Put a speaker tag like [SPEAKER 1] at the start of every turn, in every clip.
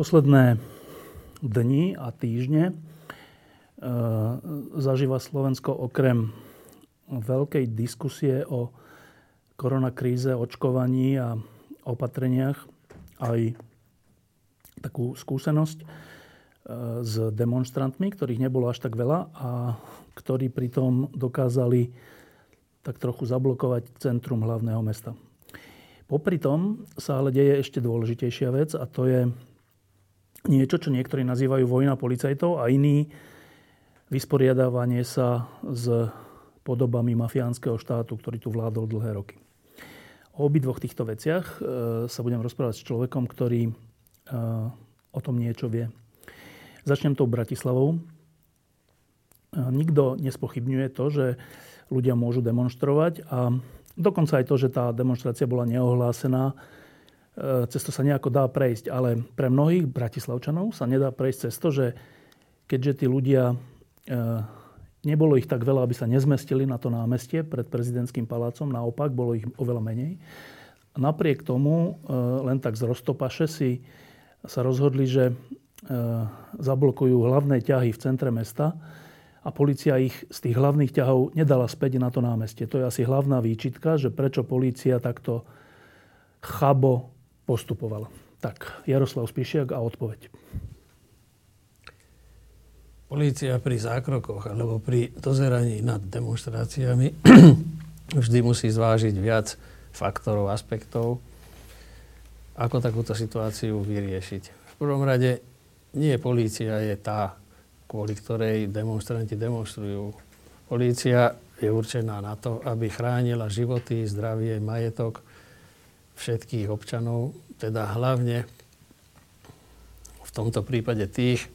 [SPEAKER 1] Posledné dni a týždne e, zažíva Slovensko okrem veľkej diskusie o koronakríze, očkovaní a opatreniach aj takú skúsenosť e, s demonstrantmi, ktorých nebolo až tak veľa a ktorí pritom dokázali tak trochu zablokovať centrum hlavného mesta. Popri tom sa ale deje ešte dôležitejšia vec a to je niečo, čo niektorí nazývajú vojna policajtov a iní vysporiadávanie sa s podobami mafiánskeho štátu, ktorý tu vládol dlhé roky. O obidvoch týchto veciach e, sa budem rozprávať s človekom, ktorý e, o tom niečo vie. Začnem tou Bratislavou. E, nikto nespochybňuje to, že ľudia môžu demonstrovať a dokonca aj to, že tá demonstrácia bola neohlásená, cez to sa nejako dá prejsť. Ale pre mnohých bratislavčanov sa nedá prejsť cez to, že keďže tí ľudia, e, nebolo ich tak veľa, aby sa nezmestili na to námestie pred prezidentským palácom, naopak, bolo ich oveľa menej. Napriek tomu, e, len tak z roztopaše si sa rozhodli, že zablokujú hlavné ťahy v centre mesta a policia ich z tých hlavných ťahov nedala späť na to námestie. To je asi hlavná výčitka, že prečo policia takto chabo postupoval. Tak, Jaroslav Spišiak a odpoveď.
[SPEAKER 2] Polícia pri zákrokoch alebo pri dozeraní nad demonstráciami vždy musí zvážiť viac faktorov, aspektov, ako takúto situáciu vyriešiť. V prvom rade nie polícia je tá, kvôli ktorej demonstranti demonstrujú. Polícia je určená na to, aby chránila životy, zdravie, majetok všetkých občanov, teda hlavne v tomto prípade tých,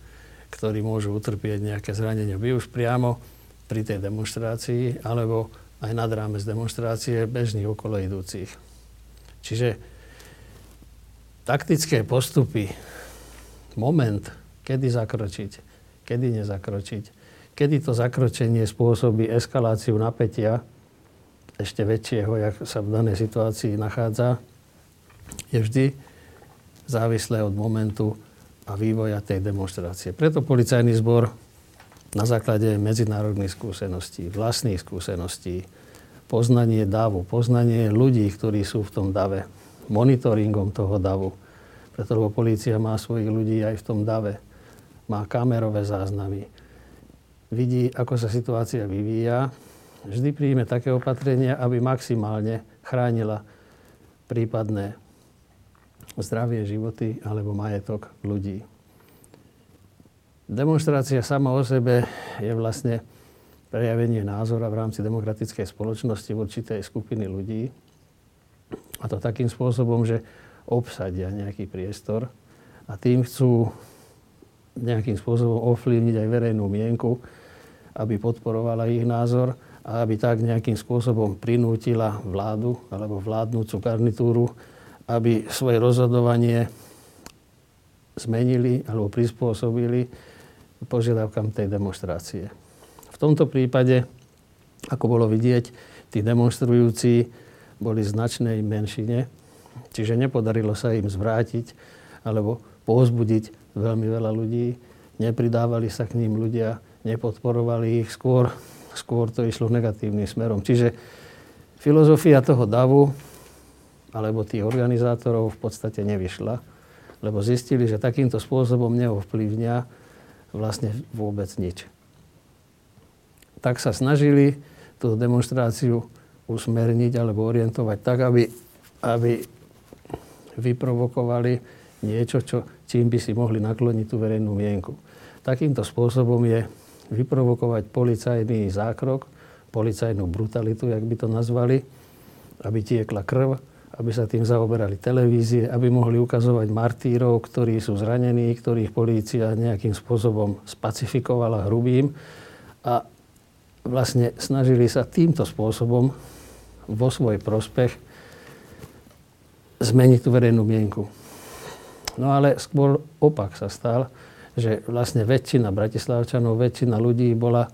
[SPEAKER 2] ktorí môžu utrpieť nejaké zranenie, by už priamo pri tej demonstrácii, alebo aj nad rámec demonstrácie bežných okolo idúcich. Čiže taktické postupy, moment, kedy zakročiť, kedy nezakročiť, kedy to zakročenie spôsobí eskaláciu napätia ešte väčšieho, jak sa v danej situácii nachádza, je vždy závislé od momentu a vývoja tej demonstrácie. Preto policajný zbor na základe medzinárodných skúseností, vlastných skúseností, poznanie davu, poznanie ľudí, ktorí sú v tom dave, monitoringom toho davu. Preto lebo policia má svojich ľudí aj v tom dave. Má kamerové záznamy. Vidí, ako sa situácia vyvíja. Vždy príjme také opatrenia, aby maximálne chránila prípadné zdravie, životy alebo majetok ľudí. Demonstrácia sama o sebe je vlastne prejavenie názora v rámci demokratickej spoločnosti v určitej skupiny ľudí. A to takým spôsobom, že obsadia nejaký priestor a tým chcú nejakým spôsobom ovplyvniť aj verejnú mienku, aby podporovala ich názor a aby tak nejakým spôsobom prinútila vládu alebo vládnúcu garnitúru aby svoje rozhodovanie zmenili alebo prispôsobili požiadavkám tej demonstrácie. V tomto prípade, ako bolo vidieť, tí demonstrujúci boli v značnej menšine, čiže nepodarilo sa im zvrátiť alebo povzbudiť veľmi veľa ľudí. Nepridávali sa k ním ľudia, nepodporovali ich, skôr, skôr to išlo negatívnym smerom. Čiže filozofia toho davu alebo tých organizátorov v podstate nevyšla, lebo zistili, že takýmto spôsobom neovplyvňa vlastne vôbec nič. Tak sa snažili tú demonstráciu usmerniť alebo orientovať tak, aby, aby vyprovokovali niečo, čo, čím by si mohli nakloniť tú verejnú mienku. Takýmto spôsobom je vyprovokovať policajný zákrok, policajnú brutalitu, jak by to nazvali, aby tiekla krv, aby sa tým zaoberali televízie, aby mohli ukazovať martírov, ktorí sú zranení, ktorých polícia nejakým spôsobom spacifikovala hrubým. A vlastne snažili sa týmto spôsobom vo svoj prospech zmeniť tú verejnú mienku. No ale skôr opak sa stal, že vlastne väčšina Bratislavčanov, väčšina ľudí bola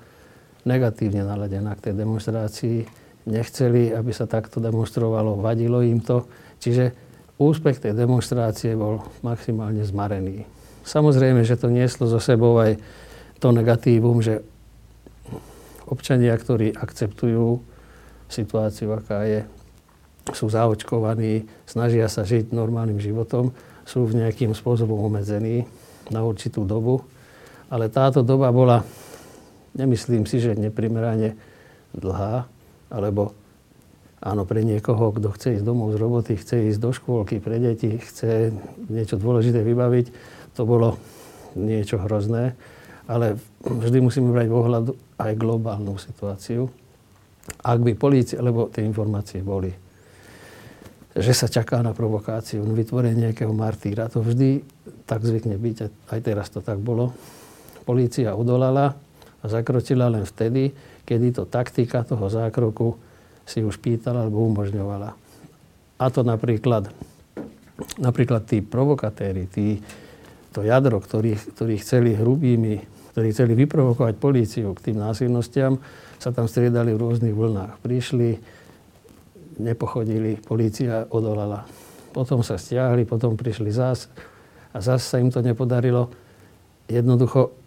[SPEAKER 2] negatívne naladená k tej demonstrácii nechceli, aby sa takto demonstrovalo, vadilo im to. Čiže úspech tej demonstrácie bol maximálne zmarený. Samozrejme, že to nieslo zo sebou aj to negatívum, že občania, ktorí akceptujú situáciu, aká je, sú zaočkovaní, snažia sa žiť normálnym životom, sú v nejakým spôsobom obmedzení na určitú dobu. Ale táto doba bola, nemyslím si, že neprimerane dlhá, alebo áno, pre niekoho, kto chce ísť domov z roboty, chce ísť do škôlky pre deti, chce niečo dôležité vybaviť, to bolo niečo hrozné. Ale vždy musíme brať v ohľadu aj globálnu situáciu. Ak by polícia, lebo tie informácie boli, že sa čaká na provokáciu, na vytvorenie nejakého martýra. To vždy tak zvykne byť, aj teraz to tak bolo. Polícia udolala a zakročila len vtedy, kedy to taktika toho zákroku si už pýtala alebo umožňovala. A to napríklad, napríklad tí provokatéri, tí, to jadro, ktorí, ktorí chceli hrubými, ktorí chceli vyprovokovať políciu k tým násilnostiam, sa tam striedali v rôznych vlnách. Prišli, nepochodili, polícia odolala. Potom sa stiahli, potom prišli zás a zás sa im to nepodarilo. Jednoducho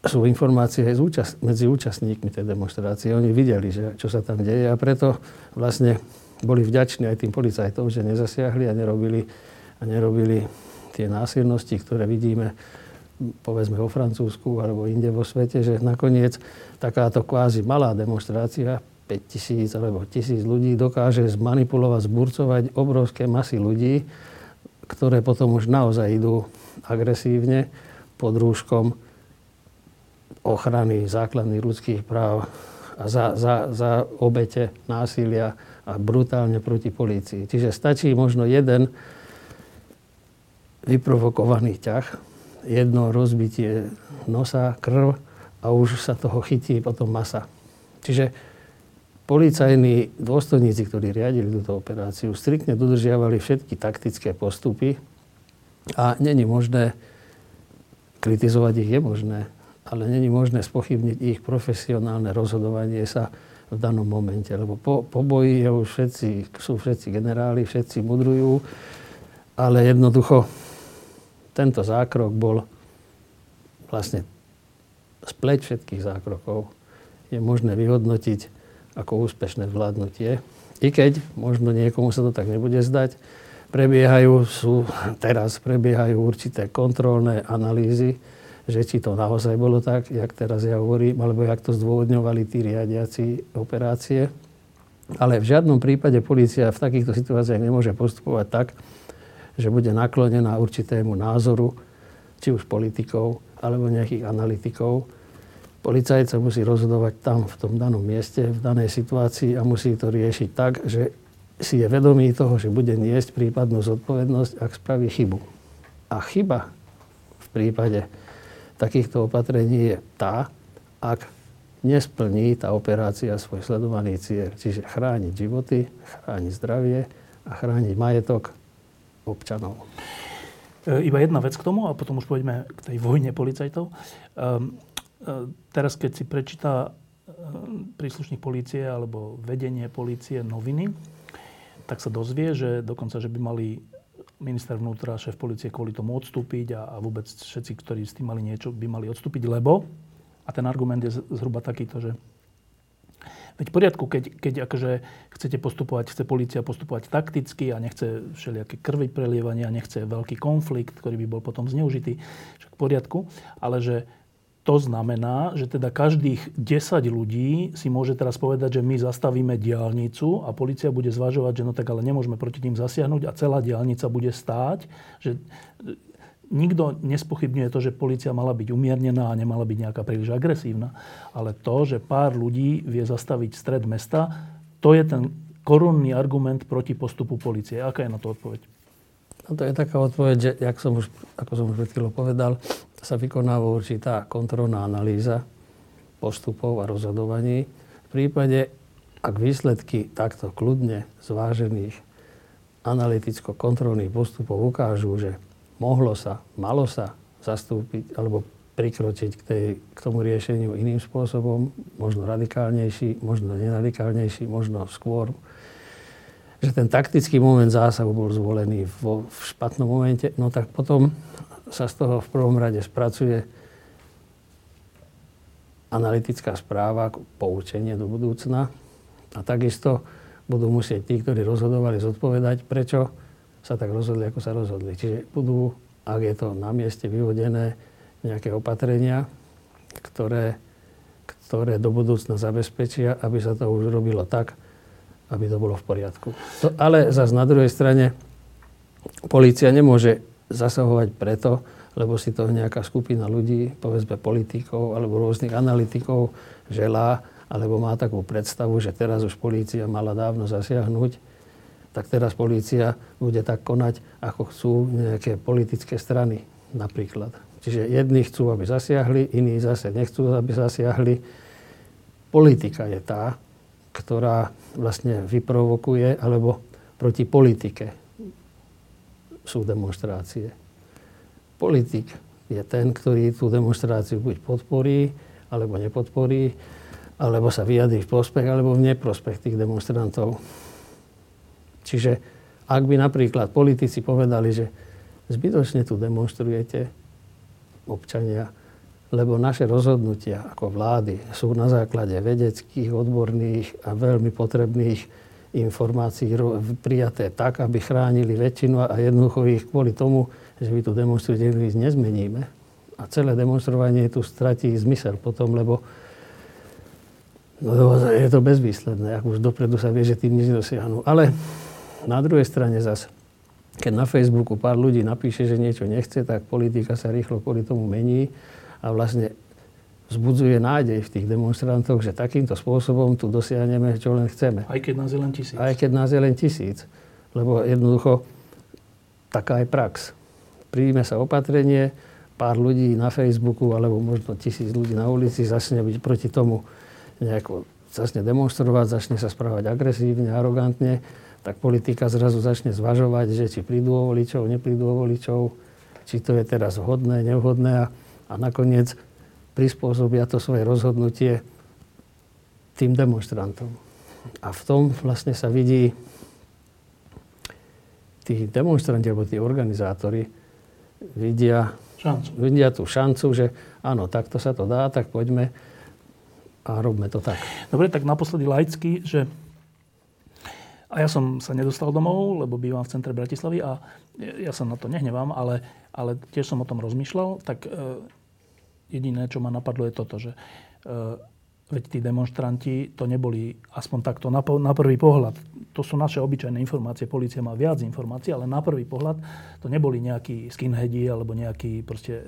[SPEAKER 2] sú informácie aj účast, medzi účastníkmi tej demonstrácie. Oni videli, že, čo sa tam deje a preto vlastne boli vďační aj tým policajtom, že nezasiahli a nerobili, a nerobili tie násilnosti, ktoré vidíme povedzme o Francúzsku alebo inde vo svete, že nakoniec takáto kvázi malá demonstrácia 5 tisíc alebo tisíc ľudí dokáže zmanipulovať, zburcovať obrovské masy ľudí, ktoré potom už naozaj idú agresívne pod rúškom ochrany základných ľudských práv a za, za, za obete násilia a brutálne proti polícii. Čiže stačí možno jeden vyprovokovaný ťah, jedno rozbitie nosa, krv a už sa toho chytí potom masa. Čiže policajní dôstojníci, ktorí riadili túto operáciu, striktne dodržiavali všetky taktické postupy a není možné, kritizovať ich je možné, ale není možné spochybniť ich profesionálne rozhodovanie sa v danom momente. Lebo po, po boji už všetci, sú všetci generáli, všetci mudrujú, ale jednoducho tento zákrok bol vlastne spleť všetkých zákrokov je možné vyhodnotiť ako úspešné vládnutie. I keď možno niekomu sa to tak nebude zdať, prebiehajú, sú, teraz prebiehajú určité kontrolné analýzy, že či to naozaj bolo tak, jak teraz ja hovorím, alebo jak to zdôvodňovali tí riadiaci operácie. Ale v žiadnom prípade policia v takýchto situáciách nemôže postupovať tak, že bude naklonená určitému názoru, či už politikov, alebo nejakých analytikov. Policajca musí rozhodovať tam, v tom danom mieste, v danej situácii a musí to riešiť tak, že si je vedomý toho, že bude niesť prípadnú zodpovednosť, ak spraví chybu. A chyba v prípade takýchto opatrení je tá, ak nesplní tá operácia svoj sledovaný cieľ. Čiže chrániť životy, chrániť zdravie a chrániť majetok občanov.
[SPEAKER 1] E, iba jedna vec k tomu a potom už poďme k tej vojne policajtov. Um, teraz, keď si prečíta príslušník polície alebo vedenie polície noviny, tak sa dozvie, že dokonca, že by mali minister vnútra, šéf policie kvôli tomu odstúpiť a, a vôbec všetci, ktorí s tým mali niečo, by mali odstúpiť, lebo, a ten argument je zhruba takýto, že Veď v poriadku, keď, keď akože chcete postupovať, chce policia postupovať takticky a nechce všelijaké krvi prelievania, nechce veľký konflikt, ktorý by bol potom zneužitý, však v poriadku, ale že to znamená, že teda každých 10 ľudí si môže teraz povedať, že my zastavíme diálnicu a policia bude zvažovať, že no tak ale nemôžeme proti tým zasiahnuť a celá diálnica bude stáť. Že nikto nespochybňuje to, že policia mala byť umiernená a nemala byť nejaká príliš agresívna. Ale to, že pár ľudí vie zastaviť stred mesta, to je ten korunný argument proti postupu policie. Aká je na to odpoveď?
[SPEAKER 2] No to je taká odpoveď, že, jak som už, ako som už pred povedal, sa vykonáva určitá kontrolná analýza postupov a rozhodovaní. V prípade, ak výsledky takto kľudne zvážených analyticko-kontrolných postupov ukážu, že mohlo sa, malo sa zastúpiť alebo prikročiť k, tej, k tomu riešeniu iným spôsobom, možno radikálnejší, možno neradikálnejší, možno skôr, že ten taktický moment zásahu bol zvolený vo, v špatnom momente, no tak potom sa z toho v prvom rade spracuje analytická správa, poučenie do budúcna a takisto budú musieť tí, ktorí rozhodovali, zodpovedať, prečo sa tak rozhodli, ako sa rozhodli. Čiže budú, ak je to na mieste vyvodené, nejaké opatrenia, ktoré, ktoré do budúcna zabezpečia, aby sa to už robilo tak, aby to bolo v poriadku. To, ale zase na druhej strane polícia nemôže zasahovať preto, lebo si to nejaká skupina ľudí, povedzme politikov alebo rôznych analytikov želá, alebo má takú predstavu, že teraz už polícia mala dávno zasiahnuť, tak teraz polícia bude tak konať, ako chcú nejaké politické strany napríklad. Čiže jedni chcú, aby zasiahli, iní zase nechcú, aby zasiahli. Politika je tá, ktorá vlastne vyprovokuje, alebo proti politike sú demonstrácie. Politik je ten, ktorý tú demonstráciu buď podporí, alebo nepodporí, alebo sa vyjadrí v prospech, alebo v neprospech tých demonstrantov. Čiže ak by napríklad politici povedali, že zbytočne tu demonstrujete občania, lebo naše rozhodnutia ako vlády sú na základe vedeckých, odborných a veľmi potrebných informácií prijaté tak, aby chránili väčšinu a jednoducho ich kvôli tomu, že vy tu demonstrujete, nezmeníme. A celé demonstrovanie tu stratí zmysel potom, lebo No je to bezvýsledné, ak už dopredu sa vie, že tým nič nedosiahnu. Ale na druhej strane zase, keď na Facebooku pár ľudí napíše, že niečo nechce, tak politika sa rýchlo kvôli tomu mení a vlastne vzbudzuje nádej v tých demonstrantoch, že takýmto spôsobom tu dosiahneme, čo len chceme.
[SPEAKER 1] Aj keď nás je len tisíc.
[SPEAKER 2] Aj keď nás je len tisíc. Lebo jednoducho taká je prax. Príjme sa opatrenie, pár ľudí na Facebooku alebo možno tisíc ľudí na ulici začne byť proti tomu nejako začne demonstrovať, začne sa správať agresívne, arogantne, tak politika zrazu začne zvažovať, že či prídu o voličov, neprídu o voličov, či to je teraz vhodné, nevhodné a, a nakoniec prispôsobia to svoje rozhodnutie tým demonstrantom. A v tom vlastne sa vidí tí demonstranti alebo tí organizátori vidia, šancu. vidia tú šancu, že áno, takto sa to dá, tak poďme a robme to tak.
[SPEAKER 1] Dobre, tak naposledy laicky, že a ja som sa nedostal domov, lebo bývam v centre Bratislavy a ja sa na to nehnevám, ale, ale tiež som o tom rozmýšľal, tak e, jediné, čo ma napadlo, je toto, že e, Veď tí demonstranti to neboli aspoň takto na, na prvý pohľad. To sú naše obyčajné informácie. Polícia má viac informácií, ale na prvý pohľad to neboli nejakí skinheadi alebo nejakí proste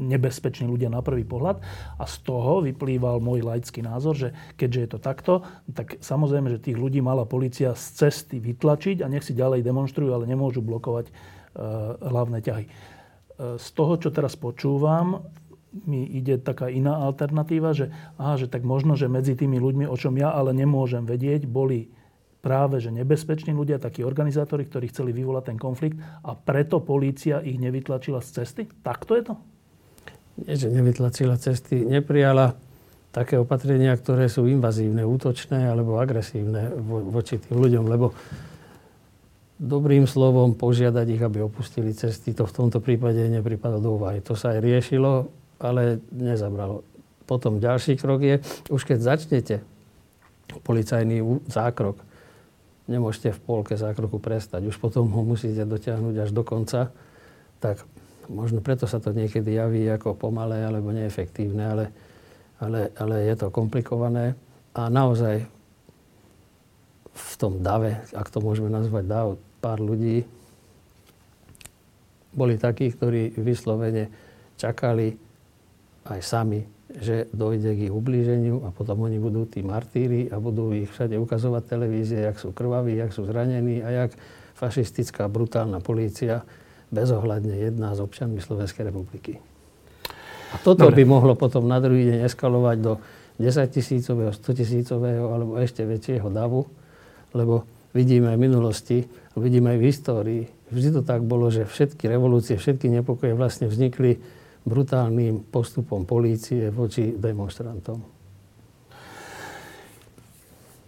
[SPEAKER 1] nebezpeční ľudia na prvý pohľad. A z toho vyplýval môj laický názor, že keďže je to takto, tak samozrejme, že tých ľudí mala policia z cesty vytlačiť a nech si ďalej demonstrujú, ale nemôžu blokovať uh, hlavné ťahy. Uh, z toho, čo teraz počúvam, mi ide taká iná alternatíva, že, aha, že tak možno, že medzi tými ľuďmi, o čom ja ale nemôžem vedieť, boli práve že nebezpeční ľudia, takí organizátori, ktorí chceli vyvolať ten konflikt a preto polícia ich nevytlačila z cesty? Takto je to?
[SPEAKER 2] Nie, že nevytlačila cesty, neprijala také opatrenia, ktoré sú invazívne, útočné alebo agresívne vo, voči tým ľuďom, lebo dobrým slovom požiadať ich, aby opustili cesty, to v tomto prípade nepripadalo do úvahy. To sa aj riešilo, ale nezabralo. Potom ďalší krok je, už keď začnete policajný zákrok, nemôžete v polke zákroku prestať. Už potom ho musíte dotiahnuť až do konca. Tak možno preto sa to niekedy javí ako pomalé alebo neefektívne, ale, ale, ale je to komplikované. A naozaj v tom dave, ak to môžeme nazvať dav, pár ľudí boli takí, ktorí vyslovene čakali aj sami že dojde k ich ublíženiu a potom oni budú tí martíri a budú ich všade ukazovať televízie, jak sú krvaví, jak sú zranení a jak fašistická brutálna polícia bezohľadne jedná s občanmi Slovenskej republiky. A toto Dobre. by mohlo potom na druhý deň eskalovať do 10 tisícového, 100 tisícového alebo ešte väčšieho davu, lebo vidíme aj v minulosti, vidíme aj v histórii, vždy to tak bolo, že všetky revolúcie, všetky nepokoje vlastne vznikli brutálnym postupom polície voči demonstrantom.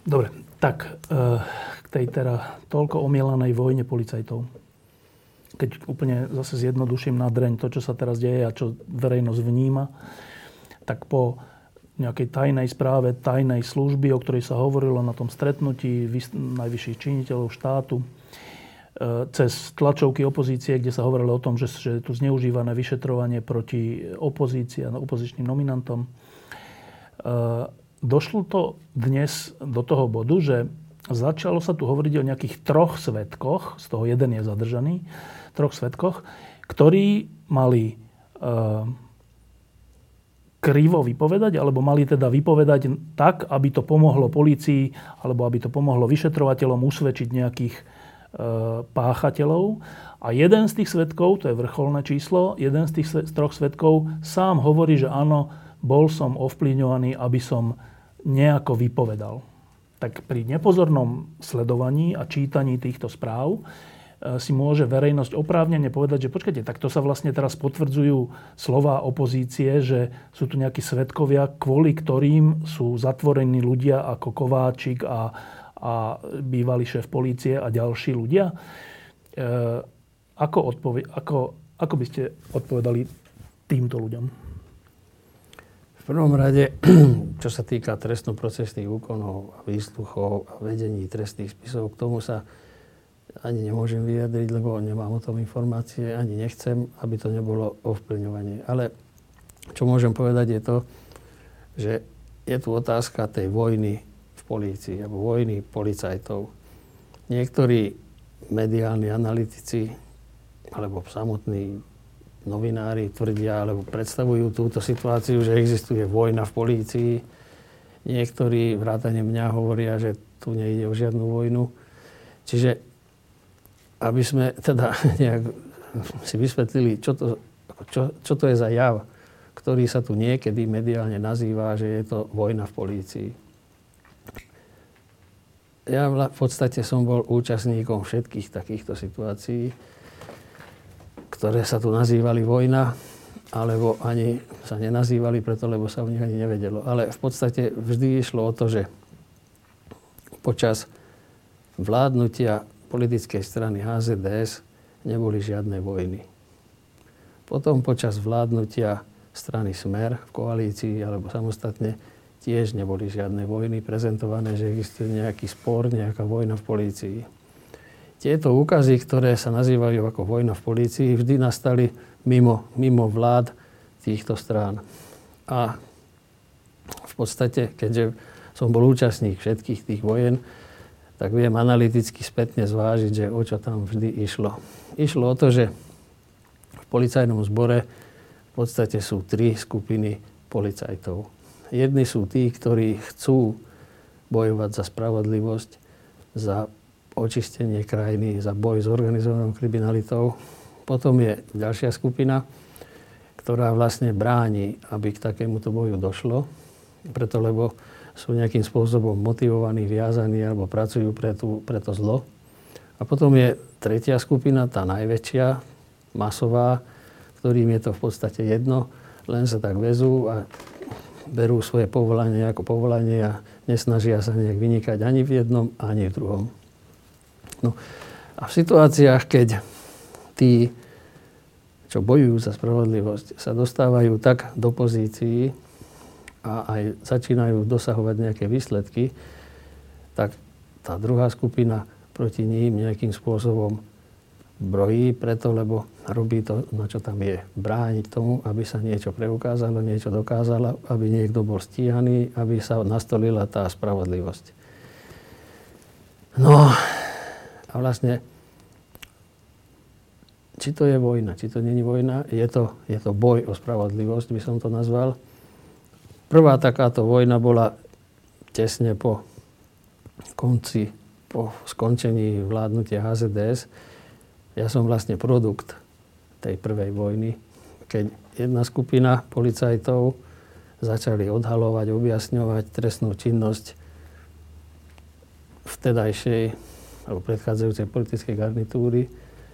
[SPEAKER 1] Dobre, tak eh, k tej teda toľko omielanej vojne policajtov. Keď úplne zase zjednoduším na dreň to, čo sa teraz deje a čo verejnosť vníma, tak po nejakej tajnej správe tajnej služby, o ktorej sa hovorilo na tom stretnutí najvyšších činiteľov štátu, E, cez tlačovky opozície, kde sa hovorilo o tom, že, že je tu zneužívané vyšetrovanie proti opozícii a opozičným nominantom. E, došlo to dnes do toho bodu, že začalo sa tu hovoriť o nejakých troch svetkoch, z toho jeden je zadržaný, troch svetkoch, ktorí mali e, krivo vypovedať, alebo mali teda vypovedať tak, aby to pomohlo policii, alebo aby to pomohlo vyšetrovateľom usvedčiť nejakých páchateľov. A jeden z tých svetkov, to je vrcholné číslo, jeden z tých z troch svetkov sám hovorí, že áno, bol som ovplyvňovaný, aby som nejako vypovedal. Tak pri nepozornom sledovaní a čítaní týchto správ e, si môže verejnosť oprávnene povedať, že počkajte, tak to sa vlastne teraz potvrdzujú slova opozície, že sú tu nejakí svetkovia, kvôli ktorým sú zatvorení ľudia ako Kováčik a a bývalý šéf polície a ďalší ľudia. E, ako, odpovie, ako, ako by ste odpovedali týmto ľuďom?
[SPEAKER 2] V prvom rade, čo sa týka trestnoprocesných úkonov a výsluchov a vedení trestných spisov, k tomu sa ani nemôžem vyjadriť, lebo nemám o tom informácie, ani nechcem, aby to nebolo ovplyvňovanie. Ale čo môžem povedať je to, že je tu otázka tej vojny polícii alebo vojny policajtov. Niektorí mediálni analytici alebo samotní novinári tvrdia alebo predstavujú túto situáciu, že existuje vojna v polícii. Niektorí vrátane mňa hovoria, že tu nejde o žiadnu vojnu. Čiže aby sme teda nejak si vysvetlili, čo to, čo, čo to je za jav, ktorý sa tu niekedy mediálne nazýva, že je to vojna v polícii ja v podstate som bol účastníkom všetkých takýchto situácií, ktoré sa tu nazývali vojna, alebo ani sa nenazývali preto, lebo sa o nich ani nevedelo. Ale v podstate vždy išlo o to, že počas vládnutia politickej strany HZDS neboli žiadne vojny. Potom počas vládnutia strany Smer v koalícii alebo samostatne tiež neboli žiadne vojny prezentované, že existuje nejaký spor, nejaká vojna v polícii. Tieto úkazy, ktoré sa nazývajú ako vojna v polícii, vždy nastali mimo, mimo vlád týchto strán. A v podstate, keďže som bol účastník všetkých tých vojen, tak viem analyticky spätne zvážiť, že o čo tam vždy išlo. Išlo o to, že v policajnom zbore v podstate sú tri skupiny policajtov. Jedni sú tí, ktorí chcú bojovať za spravodlivosť, za očistenie krajiny, za boj s organizovanou kriminalitou. Potom je ďalšia skupina, ktorá vlastne bráni, aby k takémuto boju došlo, preto lebo sú nejakým spôsobom motivovaní, viazaní alebo pracujú pre, tú, pre to zlo. A potom je tretia skupina, tá najväčšia, masová, ktorým je to v podstate jedno, len sa tak vezú a berú svoje povolanie ako povolanie a nesnažia sa nejak vynikať ani v jednom, ani v druhom. No a v situáciách, keď tí, čo bojujú za spravodlivosť, sa dostávajú tak do pozícií a aj začínajú dosahovať nejaké výsledky, tak tá druhá skupina proti ním nejakým spôsobom brojí preto, lebo robí to, na čo tam je. Brániť tomu, aby sa niečo preukázalo, niečo dokázalo, aby niekto bol stíhaný, aby sa nastolila tá spravodlivosť. No a vlastne, či to je vojna, či to není vojna, je to, je to boj o spravodlivosť, by som to nazval. Prvá takáto vojna bola tesne po konci, po skončení vládnutia HZDS. Ja som vlastne produkt tej prvej vojny, keď jedna skupina policajtov začali odhalovať, objasňovať trestnú činnosť vtedajšej alebo predchádzajúcej politickej garnitúry,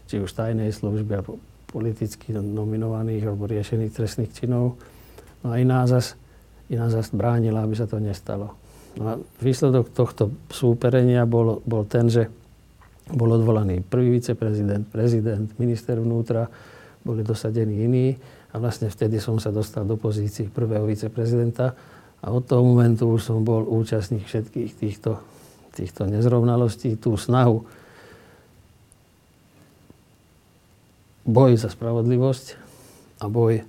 [SPEAKER 2] či už tajnej služby alebo politicky nominovaných alebo riešených trestných činov. No a iná zas iná zase bránila, aby sa to nestalo. No a výsledok tohto súperenia bol, bol ten, že bol odvolaný prvý viceprezident, prezident, minister vnútra, boli dosadení iní a vlastne vtedy som sa dostal do pozícií prvého viceprezidenta a od toho momentu už som bol účastník všetkých týchto, týchto nezrovnalostí, tú snahu boj za spravodlivosť a boj,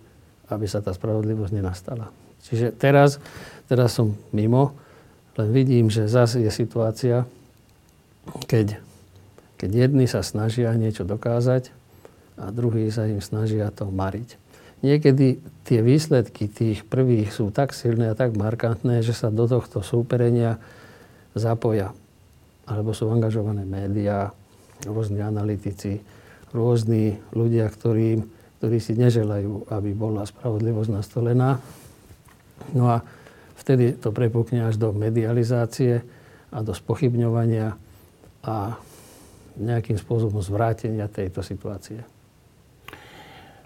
[SPEAKER 2] aby sa tá spravodlivosť nenastala. Čiže teraz, teraz som mimo, len vidím, že zase je situácia, keď, keď jedni sa snažia niečo dokázať a druhí sa im snažia to mariť. Niekedy tie výsledky tých prvých sú tak silné a tak markantné, že sa do tohto súperenia zapoja. Alebo sú angažované médiá, rôzni analytici, rôzni ľudia, ktorí, ktorí si neželajú, aby bola spravodlivosť nastolená No a vtedy to prepukne až do medializácie a do spochybňovania a nejakým spôsobom zvrátenia tejto situácie.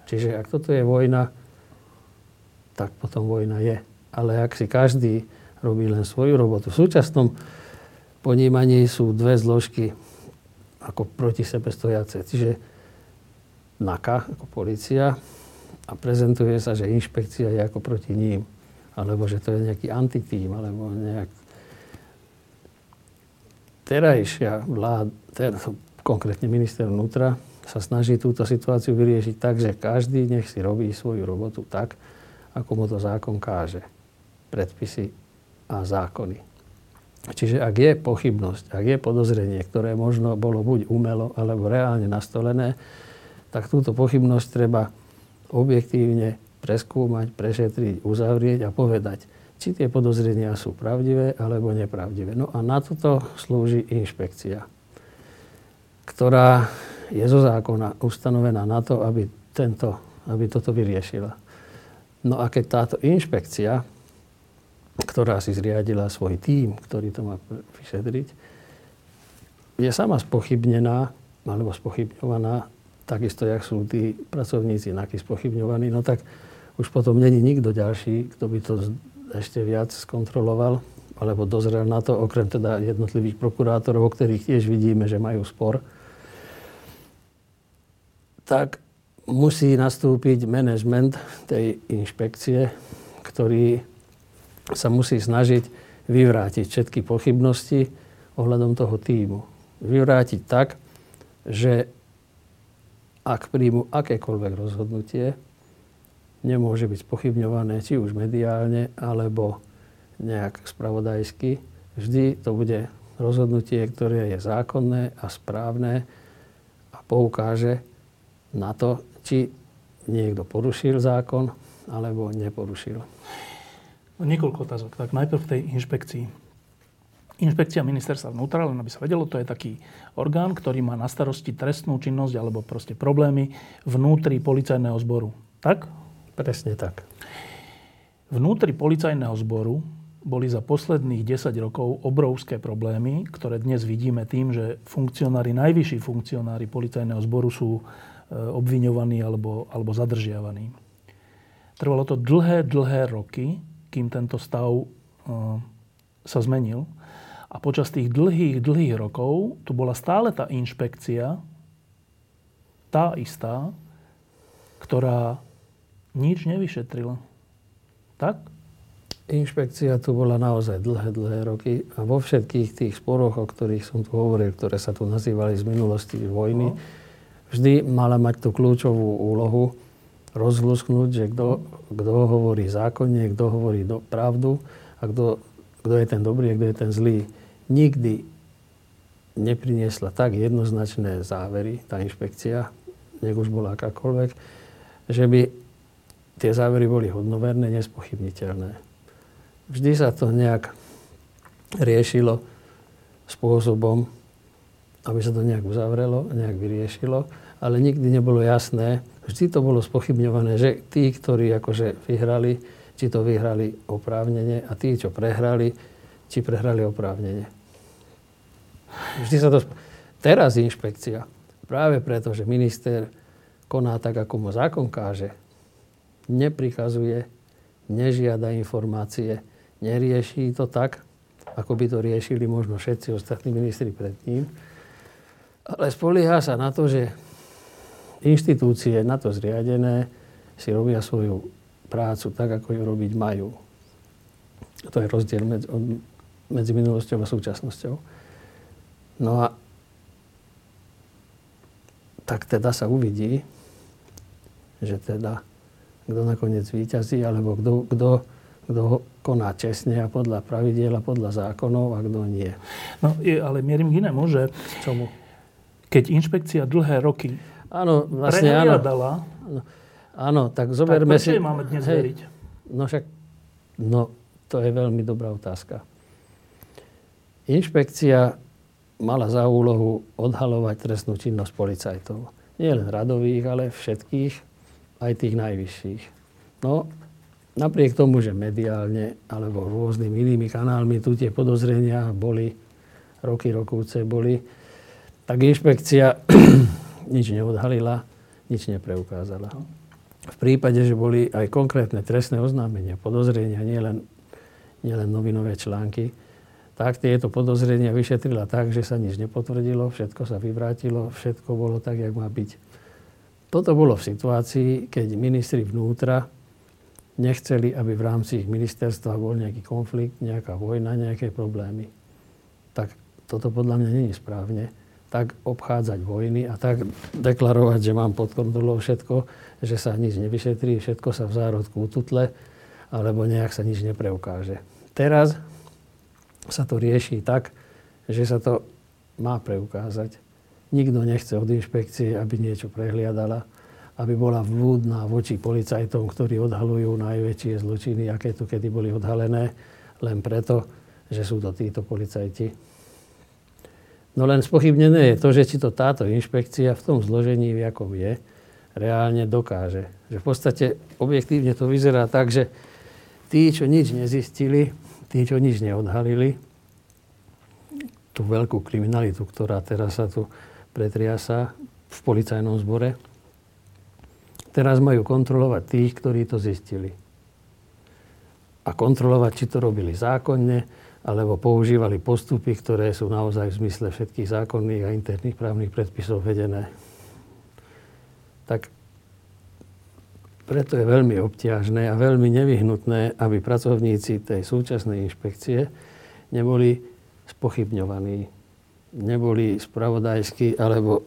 [SPEAKER 2] Čiže ak toto je vojna, tak potom vojna je. Ale ak si každý robí len svoju robotu. V súčasnom ponímaní sú dve zložky ako proti sebe stojace. Čiže NAKA ako policia a prezentuje sa, že inšpekcia je ako proti ním alebo že to je nejaký antitým, alebo nejak... Terajšia vláda, ter, konkrétne minister vnútra, sa snaží túto situáciu vyriešiť tak, že každý nech si robí svoju robotu tak, ako mu to zákon káže. Predpisy a zákony. Čiže ak je pochybnosť, ak je podozrenie, ktoré možno bolo buď umelo alebo reálne nastolené, tak túto pochybnosť treba objektívne preskúmať, prešetriť, uzavrieť a povedať, či tie podozrenia sú pravdivé alebo nepravdivé. No a na toto slúži inšpekcia, ktorá je zo zákona ustanovená na to, aby, tento, aby toto vyriešila. No a keď táto inšpekcia, ktorá si zriadila svoj tím, ktorý to má vyšetriť, je sama spochybnená alebo spochybňovaná, takisto, jak sú tí pracovníci naký spochybňovaní, no tak už potom není nikto ďalší, kto by to ešte viac skontroloval alebo dozrel na to, okrem teda jednotlivých prokurátorov, o ktorých tiež vidíme, že majú spor, tak musí nastúpiť manažment tej inšpekcie, ktorý sa musí snažiť vyvrátiť všetky pochybnosti ohľadom toho týmu. Vyvrátiť tak, že ak príjmu akékoľvek rozhodnutie, nemôže byť spochybňované či už mediálne, alebo nejak spravodajsky. Vždy to bude rozhodnutie, ktoré je zákonné a správne a poukáže na to, či niekto porušil zákon alebo neporušil.
[SPEAKER 1] Niekoľko otázok. Tak najprv v tej inšpekcii. Inšpekcia ministerstva vnútra, len aby sa vedelo, to je taký orgán, ktorý má na starosti trestnú činnosť alebo proste problémy vnútri policajného zboru. Tak?
[SPEAKER 2] Presne tak.
[SPEAKER 1] Vnútri policajného zboru boli za posledných 10 rokov obrovské problémy, ktoré dnes vidíme tým, že funkcionári, najvyšší funkcionári policajného zboru sú e, obviňovaní alebo, alebo zadržiavaní. Trvalo to dlhé, dlhé roky, kým tento stav uh, sa zmenil. A počas tých dlhých, dlhých rokov tu bola stále tá inšpekcia, tá istá, ktorá nič nevyšetrila. Tak?
[SPEAKER 2] Inšpekcia tu bola naozaj dlhé, dlhé roky a vo všetkých tých sporoch, o ktorých som tu hovoril, ktoré sa tu nazývali z minulosti vojny, no. vždy mala mať tú kľúčovú úlohu rozhlusknúť, že kto, kto hovorí zákonne, kto hovorí do, pravdu a kto, kto je ten dobrý a kto je ten zlý. Nikdy nepriniesla tak jednoznačné závery, tá inšpekcia, nech už bola akákoľvek, že by tie závery boli hodnoverné, nespochybniteľné. Vždy sa to nejak riešilo spôsobom, aby sa to nejak uzavrelo, nejak vyriešilo, ale nikdy nebolo jasné, vždy to bolo spochybňované, že tí, ktorí akože vyhrali, či to vyhrali oprávnenie a tí, čo prehrali, či prehrali oprávnenie. Vždy sa to... Teraz inšpekcia, práve preto, že minister koná tak, ako mu zákon káže, neprikazuje, nežiada informácie, nerieši to tak, ako by to riešili možno všetci ostatní ministri pred ním, ale spolieha sa na to, že inštitúcie na to zriadené si robia svoju prácu tak, ako ju robiť majú. To je rozdiel medzi minulosťou a súčasnosťou. No a tak teda sa uvidí, že teda kto nakoniec výťazí, alebo kto, kto, kto koná čestne a podľa pravidiel a podľa zákonov a kto nie.
[SPEAKER 1] No, ale mierim k inému, že Čomu? keď inšpekcia dlhé roky
[SPEAKER 2] áno, vlastne áno.
[SPEAKER 1] áno.
[SPEAKER 2] áno, tak zoberme
[SPEAKER 1] tak si... máme dnes hej, veriť?
[SPEAKER 2] No však, no to je veľmi dobrá otázka. Inšpekcia mala za úlohu odhalovať trestnú činnosť policajtov. Nie len radových, ale všetkých, aj tých najvyšších. No, napriek tomu, že mediálne alebo rôznymi inými kanálmi tu tie podozrenia boli, roky rokúce boli, tak inšpekcia nič neodhalila, nič nepreukázala. V prípade, že boli aj konkrétne trestné oznámenia, podozrenia, nielen, nielen novinové články, tak tieto podozrenia vyšetrila tak, že sa nič nepotvrdilo, všetko sa vyvrátilo, všetko bolo tak, jak má byť. Toto bolo v situácii, keď ministri vnútra nechceli, aby v rámci ich ministerstva bol nejaký konflikt, nejaká vojna, nejaké problémy. Tak toto podľa mňa je správne. Tak obchádzať vojny a tak deklarovať, že mám pod kontrolou všetko, že sa nič nevyšetrí, všetko sa v zárodku ututle, alebo nejak sa nič nepreukáže. Teraz sa to rieši tak, že sa to má preukázať. Nikto nechce od inšpekcie, aby niečo prehliadala, aby bola vľúdna voči policajtom, ktorí odhalujú najväčšie zločiny, aké tu kedy boli odhalené, len preto, že sú to títo policajti. No len spochybnené je to, že či to táto inšpekcia v tom zložení, v akom je, reálne dokáže. Že v podstate objektívne to vyzerá tak, že tí, čo nič nezistili, tí, čo nič neodhalili, tú veľkú kriminalitu, ktorá teraz sa tu pretriasa v policajnom zbore, teraz majú kontrolovať tých, ktorí to zistili. A kontrolovať, či to robili zákonne, alebo používali postupy, ktoré sú naozaj v zmysle všetkých zákonných a interných právnych predpisov vedené. Tak preto je veľmi obťažné a veľmi nevyhnutné, aby pracovníci tej súčasnej inšpekcie neboli spochybňovaní, neboli spravodajsky alebo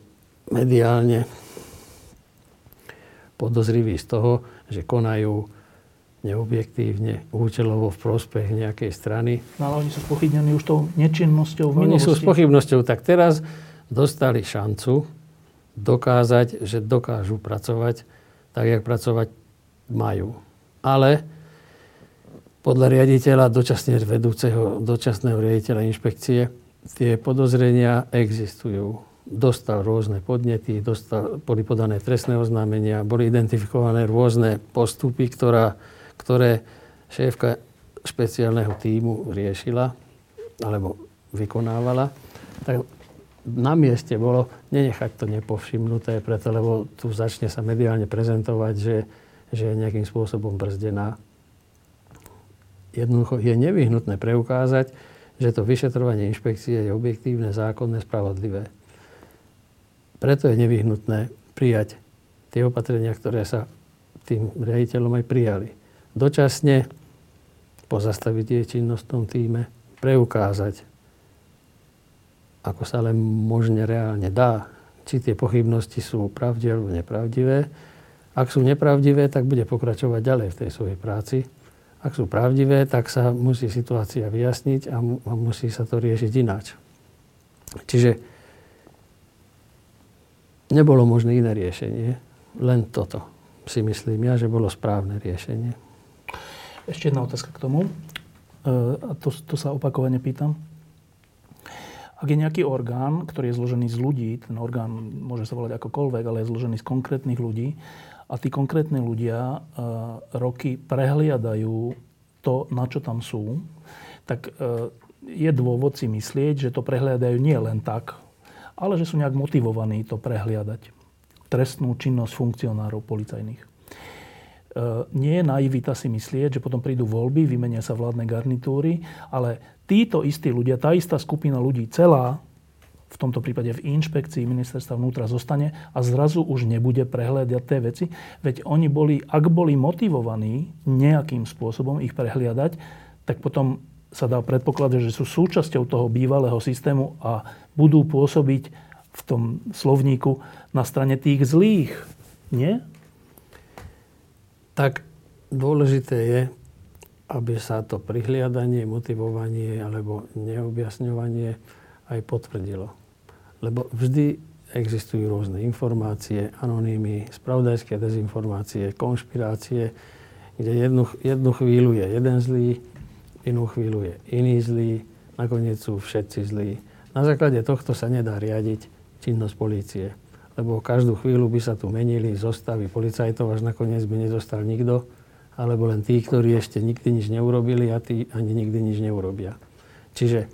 [SPEAKER 2] mediálne podozriví z toho, že konajú neobjektívne, účelovo v prospech nejakej strany.
[SPEAKER 1] No ale oni sú spochybnení už tou nečinnosťou
[SPEAKER 2] v Oni sú s pochybnosťou, tak teraz dostali šancu dokázať, že dokážu pracovať tak, jak pracovať majú. Ale podľa riaditeľa, dočasne vedúceho, dočasného riaditeľa inšpekcie, tie podozrenia existujú. Dostal rôzne podnety, dostal, boli podané trestné oznámenia, boli identifikované rôzne postupy, ktorá, ktoré šéfka špeciálneho týmu riešila alebo vykonávala. Tak na mieste bolo nenechať to nepovšimnuté, preto lebo tu začne sa mediálne prezentovať, že, že je nejakým spôsobom brzdená. Jednoducho je nevyhnutné preukázať, že to vyšetrovanie inšpekcie je objektívne, zákonné, spravodlivé. Preto je nevyhnutné prijať tie opatrenia, ktoré sa tým riaditeľom aj prijali. Dočasne pozastaviť tie činnosť v tom týme, preukázať ako sa len možne reálne dá, či tie pochybnosti sú pravdivé alebo nepravdivé. Ak sú nepravdivé, tak bude pokračovať ďalej v tej svojej práci. Ak sú pravdivé, tak sa musí situácia vyjasniť a, musí sa to riešiť ináč. Čiže nebolo možné iné riešenie, len toto si myslím ja, že bolo správne riešenie.
[SPEAKER 1] Ešte jedna otázka k tomu. a to, to sa opakovane pýtam, ak je nejaký orgán, ktorý je zložený z ľudí, ten orgán môže sa volať akokoľvek, ale je zložený z konkrétnych ľudí, a tí konkrétni ľudia uh, roky prehliadajú to, na čo tam sú, tak uh, je dôvod si myslieť, že to prehliadajú nie len tak, ale že sú nejak motivovaní to prehliadať. Trestnú činnosť funkcionárov policajných. Uh, nie je naivita si myslieť, že potom prídu voľby, vymenia sa vládne garnitúry, ale títo istí ľudia, tá istá skupina ľudí, celá v tomto prípade v inšpekcii ministerstva vnútra zostane a zrazu už nebude prehľadať tie veci. Veď oni boli, ak boli motivovaní nejakým spôsobom ich prehliadať, tak potom sa dá predpokladať, že sú súčasťou toho bývalého systému a budú pôsobiť v tom slovníku na strane tých zlých. Nie?
[SPEAKER 2] Tak dôležité je, aby sa to prihliadanie, motivovanie alebo neobjasňovanie aj potvrdilo. Lebo vždy existujú rôzne informácie, anonýmy, spravodajské dezinformácie, konšpirácie, kde jednu, jednu chvíľu je jeden zlý, inú chvíľu je iný zlý, nakoniec sú všetci zlí. Na základe tohto sa nedá riadiť činnosť polície, lebo každú chvíľu by sa tu menili zostavy policajtov, až nakoniec by nezostal nikto, alebo len tí, ktorí ešte nikdy nič neurobili a tí ani nikdy nič neurobia. Čiže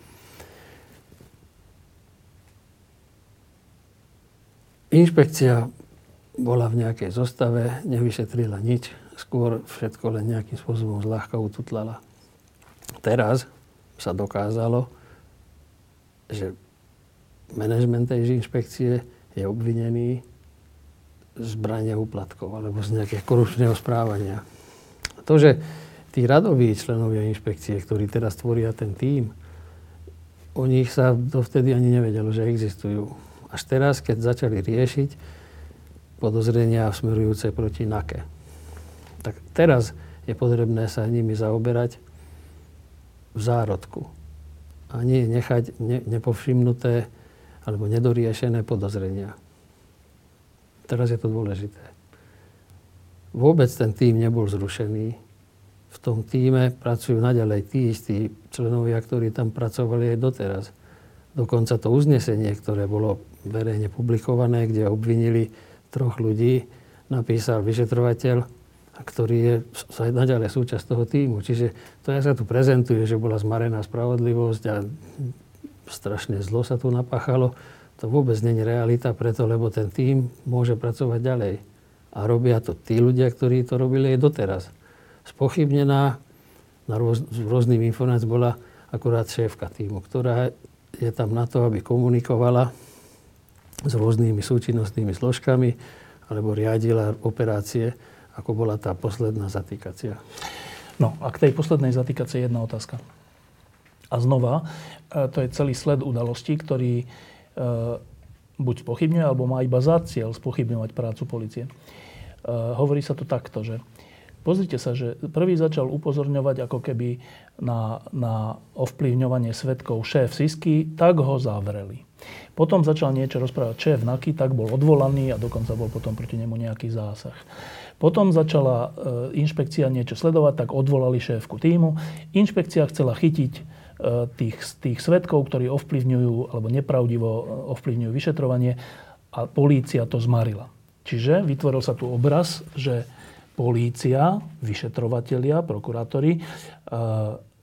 [SPEAKER 2] Inšpekcia bola v nejakej zostave, nevyšetrila nič, skôr všetko len nejakým spôsobom zľahka ututlala. Teraz sa dokázalo, že manažment tej inšpekcie je obvinený z brania úplatkov alebo z nejakého korupčného správania. A to, že tí radoví členovia inšpekcie, ktorí teraz tvoria ten tím, o nich sa dovtedy ani nevedelo, že existujú až teraz, keď začali riešiť podozrenia smerujúce proti NAKE. Tak teraz je potrebné sa nimi zaoberať v zárodku. A nie nechať ne, nepovšimnuté alebo nedoriešené podozrenia. Teraz je to dôležité. Vôbec ten tým nebol zrušený. V tom týme pracujú naďalej tí istí členovia, ktorí tam pracovali aj doteraz. Dokonca to uznesenie, ktoré bolo verejne publikované, kde obvinili troch ľudí, napísal vyšetrovateľ, ktorý je aj naďalej súčasť toho týmu. Čiže to ja sa tu prezentuje, že bola zmarená spravodlivosť a strašne zlo sa tu napáchalo. To vôbec není realita preto, lebo ten tým môže pracovať ďalej. A robia to tí ľudia, ktorí to robili aj doteraz. Spochybnená na rôz, rôznym informáciám bola akurát šéfka týmu, ktorá je tam na to, aby komunikovala s rôznymi súčinnostnými zložkami alebo riadila operácie, ako bola tá posledná zatýkacia.
[SPEAKER 1] No a k tej poslednej zatýkacej jedna otázka. A znova, e, to je celý sled udalostí, ktorý e, buď spochybňuje, alebo má iba za cieľ spochybňovať prácu policie. E, hovorí sa to takto, že pozrite sa, že prvý začal upozorňovať ako keby na, na ovplyvňovanie svetkov šéf Sisky, tak ho zavreli. Potom začal niečo rozprávať šéf NAKY, tak bol odvolaný a dokonca bol potom proti nemu nejaký zásah. Potom začala e, inšpekcia niečo sledovať, tak odvolali šéfku týmu. Inšpekcia chcela chytiť e, tých, tých svetkov, ktorí ovplyvňujú alebo nepravdivo e, ovplyvňujú vyšetrovanie a polícia to zmarila. Čiže vytvoril sa tu obraz, že polícia, vyšetrovatelia, prokurátori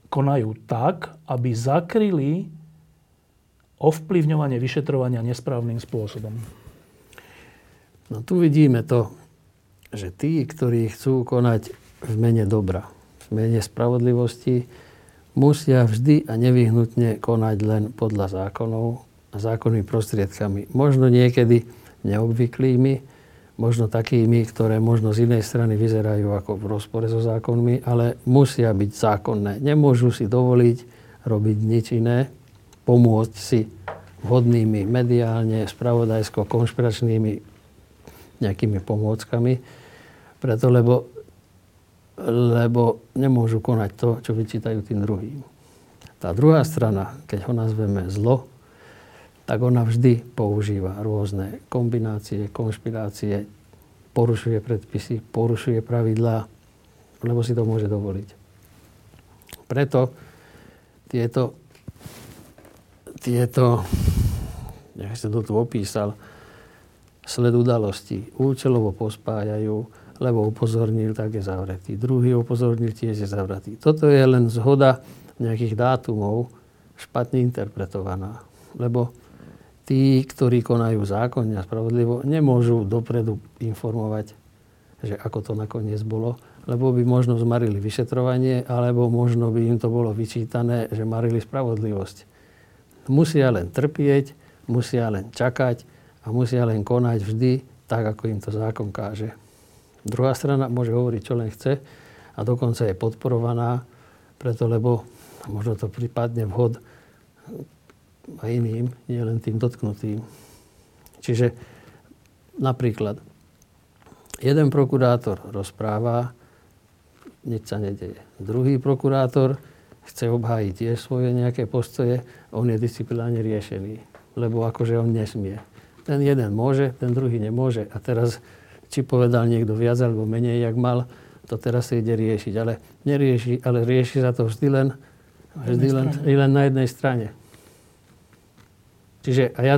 [SPEAKER 1] konajú tak, aby zakryli ovplyvňovanie vyšetrovania nesprávnym spôsobom?
[SPEAKER 2] No tu vidíme to, že tí, ktorí chcú konať v mene dobra, v mene spravodlivosti, musia vždy a nevyhnutne konať len podľa zákonov a zákonnými prostriedkami. Možno niekedy neobvyklými, možno takými, ktoré možno z inej strany vyzerajú ako v rozpore so zákonmi, ale musia byť zákonné. Nemôžu si dovoliť robiť nič iné, pomôcť si vhodnými mediálne, spravodajsko-konšpiračnými nejakými pomôckami. Preto, lebo, lebo nemôžu konať to, čo vyčítajú tým druhým. Tá druhá strana, keď ho nazveme zlo, tak ona vždy používa rôzne kombinácie, konšpirácie, porušuje predpisy, porušuje pravidlá, lebo si to môže dovoliť. Preto tieto, tieto, jak sa to tu opísal, sled udalosti účelovo pospájajú, lebo upozornil, tak je zavretý. Druhý upozornil, tiež je zavretý. Toto je len zhoda nejakých dátumov, špatne interpretovaná. Lebo tí, ktorí konajú zákonne a spravodlivo, nemôžu dopredu informovať, že ako to nakoniec bolo, lebo by možno zmarili vyšetrovanie, alebo možno by im to bolo vyčítané, že marili spravodlivosť. Musia len trpieť, musia len čakať a musia len konať vždy tak, ako im to zákon káže. Druhá strana môže hovoriť, čo len chce a dokonca je podporovaná, preto lebo možno to prípadne vhod a iným, nie len tým dotknutým. Čiže napríklad jeden prokurátor rozpráva, nič sa nedeje. Druhý prokurátor chce obhájiť tiež svoje nejaké postoje, on je disciplinárne riešený, lebo akože on nesmie. Ten jeden môže, ten druhý nemôže. A teraz, či povedal niekto viac alebo menej, jak mal, to teraz sa ide riešiť. Ale nerieši, ale rieši sa to vždy len, vždy len, len na jednej strane. Čiže a ja,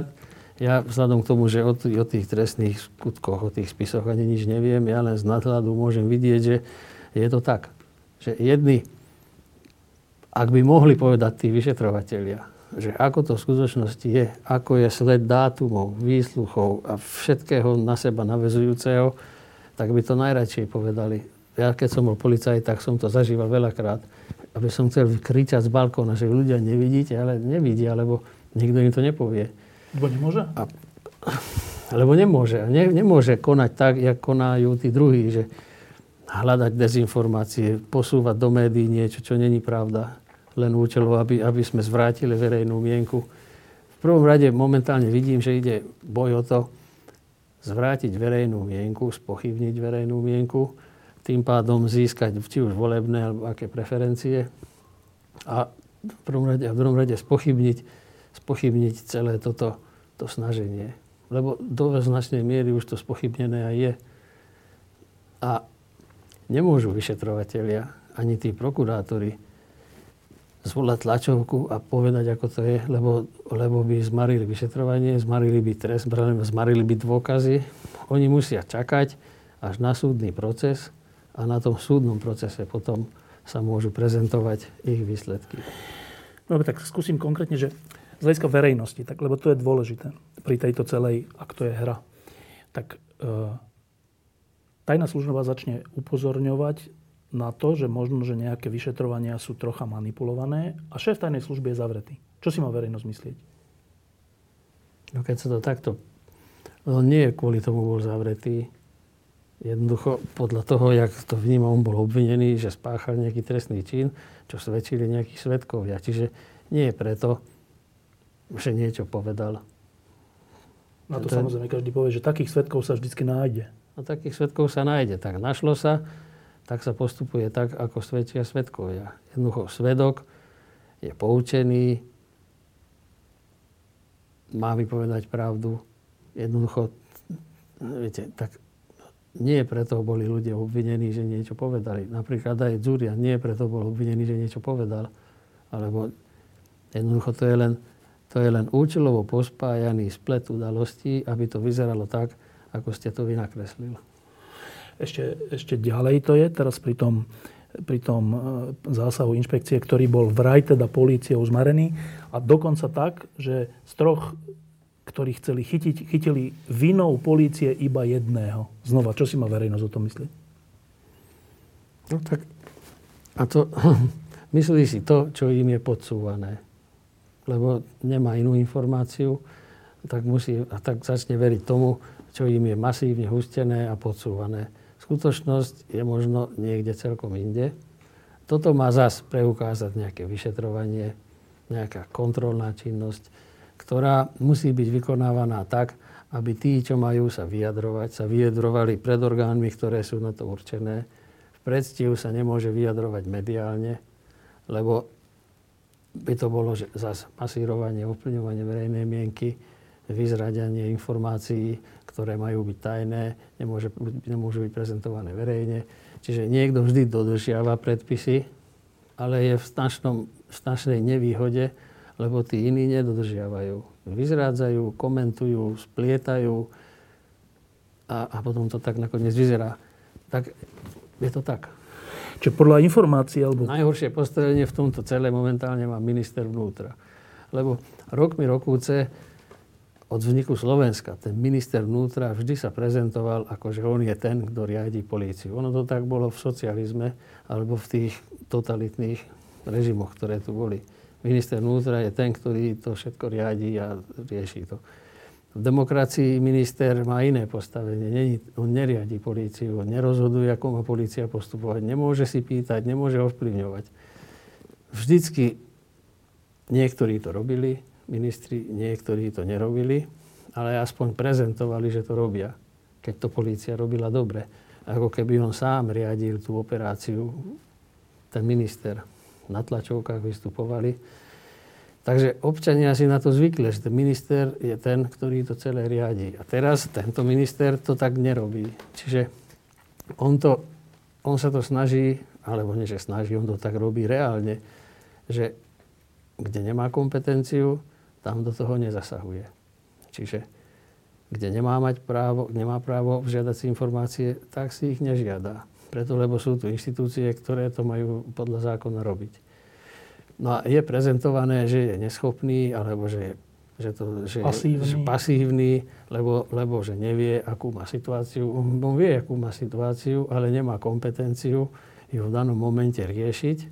[SPEAKER 2] ja vzhľadom k tomu, že o, tých, o tých trestných skutkoch, o tých spisoch ani nič neviem, ja len z nadhľadu môžem vidieť, že je to tak. Že jedni, ak by mohli povedať tí vyšetrovateľia, že ako to v skutočnosti je, ako je sled dátumov, výsluchov a všetkého na seba navezujúceho, tak by to najradšej povedali. Ja keď som bol policajt, tak som to zažíval veľakrát. Aby som chcel kričať z balkóna, že ľudia nevidíte, ale nevidia, lebo nikto im to nepovie.
[SPEAKER 1] Lebo nemôže? A,
[SPEAKER 2] lebo nemôže. Ne, nemôže konať tak, jak konajú tí druhí, že hľadať dezinformácie, posúvať do médií niečo, čo není pravda, len účelov, aby, aby sme zvrátili verejnú mienku. V prvom rade momentálne vidím, že ide boj o to zvrátiť verejnú mienku, spochybniť verejnú mienku, tým pádom získať či už volebné alebo aké preferencie a v prvom rade, v druhom rade spochybniť, spochybniť celé toto to snaženie. Lebo do značnej miery už to spochybnené aj je. A nemôžu vyšetrovateľia ani tí prokurátori zvolať tlačovku a povedať, ako to je, lebo, lebo by zmarili vyšetrovanie, zmarili by trest, zmarili by dôkazy. Oni musia čakať až na súdny proces a na tom súdnom procese potom sa môžu prezentovať ich výsledky.
[SPEAKER 1] Dobre, tak skúsim konkrétne, že z hľadiska verejnosti, tak, lebo to je dôležité pri tejto celej, ak to je hra, tak e, tajná služba začne upozorňovať na to, že možno, že nejaké vyšetrovania sú trocha manipulované a šéf tajnej služby je zavretý. Čo si má verejnosť myslieť?
[SPEAKER 2] No keď sa to takto... No nie kvôli tomu bol zavretý. Jednoducho podľa toho, jak to vníma, on bol obvinený, že spáchal nejaký trestný čin, čo svedčili nejakí svetkovia. Čiže nie je preto, že niečo povedal.
[SPEAKER 1] Na to, to samozrejme každý povie, že takých svetkov sa vždy nájde.
[SPEAKER 2] No takých svetkov sa nájde. Tak našlo sa, tak sa postupuje tak, ako svedčia svetkovia. Jednoducho svedok je poučený, má vypovedať pravdu. Jednoducho, viete, tak nie preto boli ľudia obvinení, že niečo povedali. Napríklad aj Zúria nie preto bol obvinený, že niečo povedal. Alebo jednoducho to je len, to je len účelovo pospájaný splet udalostí, aby to vyzeralo tak, ako ste to vy nakreslil.
[SPEAKER 1] Ešte, ešte ďalej to je, teraz pri tom, pri tom e, zásahu inšpekcie, ktorý bol vraj teda políciou zmarený a dokonca tak, že z troch, ktorí chceli chytiť, chytili vinou polície iba jedného. Znova, čo si má verejnosť o tom myslieť?
[SPEAKER 2] No tak, a to, myslí si to, čo im je podsúvané. Lebo nemá inú informáciu, tak, musí, a tak začne veriť tomu, čo im je masívne hustené a podsúvané. Skutočnosť je možno niekde celkom inde. Toto má zas preukázať nejaké vyšetrovanie, nejaká kontrolná činnosť, ktorá musí byť vykonávaná tak, aby tí, čo majú sa vyjadrovať, sa vyjadrovali pred orgánmi, ktoré sú na to určené. V predstihu sa nemôže vyjadrovať mediálne, lebo by to bolo zase masírovanie, ovplyvňovanie verejnej mienky, vyzradenie informácií, ktoré majú byť tajné, nemôže, nemôžu byť prezentované verejne. Čiže niekto vždy dodržiava predpisy, ale je v, značnom, v značnej nevýhode, lebo tí iní nedodržiavajú. Vyzrádzajú, komentujú, splietajú a, a potom to tak nakoniec vyzerá. Tak je to tak.
[SPEAKER 1] Čiže podľa informácií alebo...
[SPEAKER 2] Najhoršie postavenie v tomto celé momentálne má minister vnútra. Lebo rokmi rokúce od vzniku Slovenska ten minister vnútra vždy sa prezentoval ako, že on je ten, kto riadi políciu. Ono to tak bolo v socializme alebo v tých totalitných režimoch, ktoré tu boli. Minister vnútra je ten, ktorý to všetko riadi a rieši to. V demokracii minister má iné postavenie. On neriadi políciu, on nerozhoduje, ako má polícia postupovať. Nemôže si pýtať, nemôže ovplyvňovať. Vždycky niektorí to robili, ministri, niektorí to nerobili, ale aspoň prezentovali, že to robia, keď to polícia robila dobre. Ako keby on sám riadil tú operáciu, ten minister. Na tlačovkách vystupovali Takže občania si na to zvykli, že ten minister je ten, ktorý to celé riadi. A teraz tento minister to tak nerobí. Čiže on, to, on sa to snaží, alebo nie, že snaží, on to tak robí reálne, že kde nemá kompetenciu, tam do toho nezasahuje. Čiže kde nemá mať právo, nemá právo žiadať si informácie, tak si ich nežiada. Preto, lebo sú tu inštitúcie, ktoré to majú podľa zákona robiť. No a je prezentované, že je neschopný, alebo že, že, to, že, pasívny. že pasívny, lebo, lebo že nevie, akú má situáciu. On vie, akú má situáciu, ale nemá kompetenciu ju v danom momente riešiť.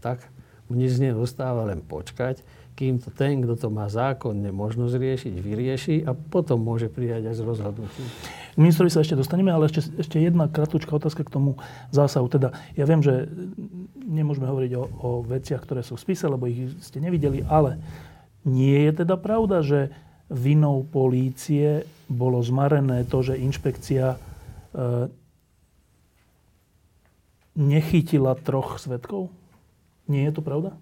[SPEAKER 2] Tak nič nedostáva len počkať, kým to ten, kto to má zákonne možnosť riešiť, vyrieši a potom môže prijať aj z rozhodnutí.
[SPEAKER 1] K ministrovi sa ešte dostaneme, ale ešte, ešte jedna kratučká otázka k tomu zásahu. Teda ja viem, že nemôžeme hovoriť o, o veciach, ktoré sú v spise, lebo ich ste nevideli, ale nie je teda pravda, že vinou polície bolo zmarené to, že inšpekcia e, nechytila troch svetkov? Nie je to pravda?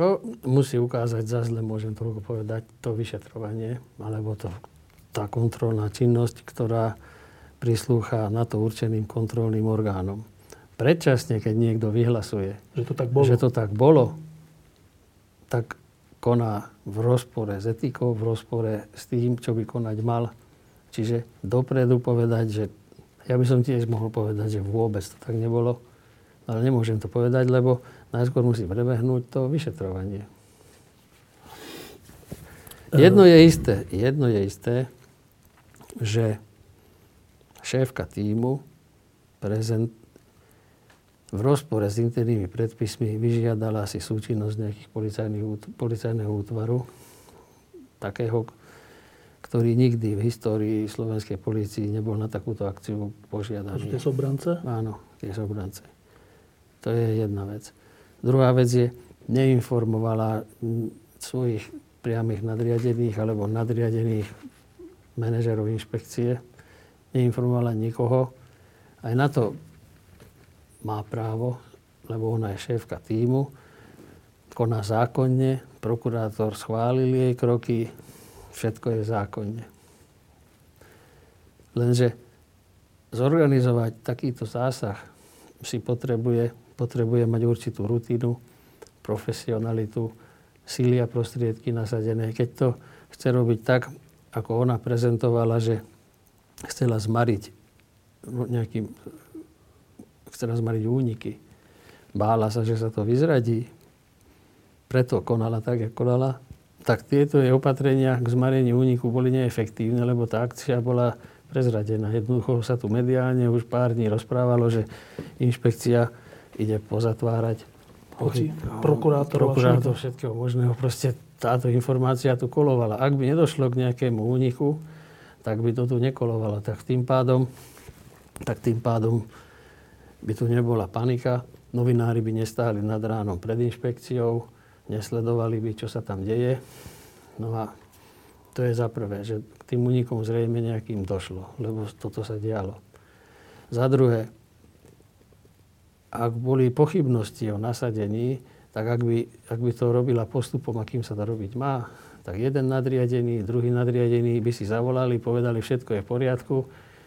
[SPEAKER 2] To musí ukázať, za zle môžem toľko povedať, to vyšetrovanie, alebo to tá kontrolná činnosť, ktorá prislúcha na to určeným kontrolným orgánom. Predčasne, keď niekto vyhlasuje,
[SPEAKER 1] že to tak bolo,
[SPEAKER 2] že to tak bolo tak koná v rozpore s etikou, v rozpore s tým, čo by konať mal. Čiže dopredu povedať, že ja by som tiež mohol povedať, že vôbec to tak nebolo, ale nemôžem to povedať, lebo najskôr musí prebehnúť to vyšetrovanie. Jedno je isté, jedno je isté, že šéfka týmu prezent, v rozpore s internými predpismi vyžiadala si súčinnosť nejakých policajného útvaru, takého, ktorý nikdy v histórii slovenskej policii nebol na takúto akciu požiadaný.
[SPEAKER 1] Tie sobrance?
[SPEAKER 2] Áno, tie sobrance. To je jedna vec. Druhá vec je, neinformovala svojich priamých nadriadených alebo nadriadených manažerov inšpekcie, neinformovala nikoho. Aj na to má právo, lebo ona je šéfka týmu, koná zákonne, prokurátor schválil jej kroky, všetko je zákonne. Lenže zorganizovať takýto zásah si potrebuje, potrebuje mať určitú rutinu, profesionalitu, síly a prostriedky nasadené. Keď to chce robiť tak, ako ona prezentovala, že chcela zmariť nejakým, chcela zmariť úniky. Bála sa, že sa to vyzradí. Preto konala tak, ako konala. Tak tieto jej opatrenia k zmareniu úniku boli neefektívne, lebo tá akcia bola prezradená. Jednoducho sa tu mediálne už pár dní rozprávalo, že inšpekcia ide pozatvárať
[SPEAKER 1] Hoci, prokurátor,
[SPEAKER 2] prokurátor všetkého možného. Proste táto informácia tu kolovala. Ak by nedošlo k nejakému úniku, tak by to tu nekolovalo. Tak tým pádom, tak tým pádom by tu nebola panika. Novinári by nestáli nad ránom pred inšpekciou, nesledovali by, čo sa tam deje. No a to je za prvé, že k tým únikom zrejme nejakým došlo, lebo toto sa dialo. Za druhé, ak boli pochybnosti o nasadení, tak ak by, ak by to robila postupom, akým sa to robiť má, tak jeden nadriadený, druhý nadriadený by si zavolali, povedali, všetko je v poriadku,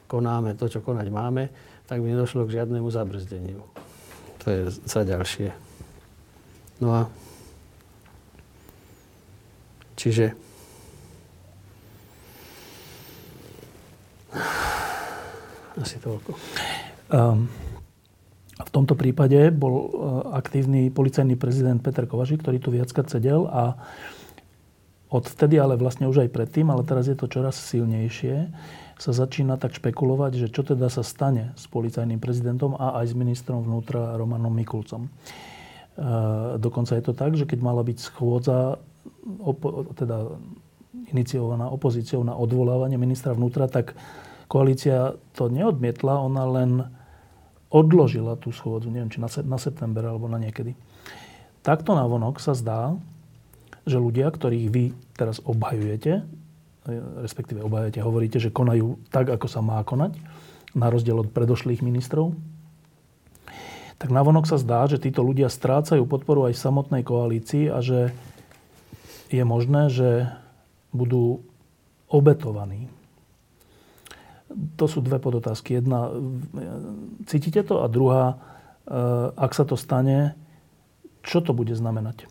[SPEAKER 2] konáme to, čo konať máme. tak by nedošlo k žiadnemu zabrzdeniu. To je za ďalšie. No a čiže asi toľko. Um,
[SPEAKER 1] tomto prípade bol uh, aktívny policajný prezident Peter Kovažík, ktorý tu viackrát sedel a odvtedy, ale vlastne už aj predtým, ale teraz je to čoraz silnejšie, sa začína tak špekulovať, že čo teda sa stane s policajným prezidentom a aj s ministrom vnútra Romanom Mikulcom. Uh, dokonca je to tak, že keď mala byť schôdza teda iniciovaná opozíciou na odvolávanie ministra vnútra, tak koalícia to neodmietla, ona len odložila tú schôdzu, neviem, či na, na september alebo na niekedy. Takto navonok sa zdá, že ľudia, ktorých vy teraz obhajujete, respektíve obhajujete, hovoríte, že konajú tak, ako sa má konať, na rozdiel od predošlých ministrov, tak navonok sa zdá, že títo ľudia strácajú podporu aj samotnej koalícii a že je možné, že budú obetovaní to sú dve podotázky. Jedna, cítite to? A druhá, eh, ak sa to stane, čo to bude znamenať?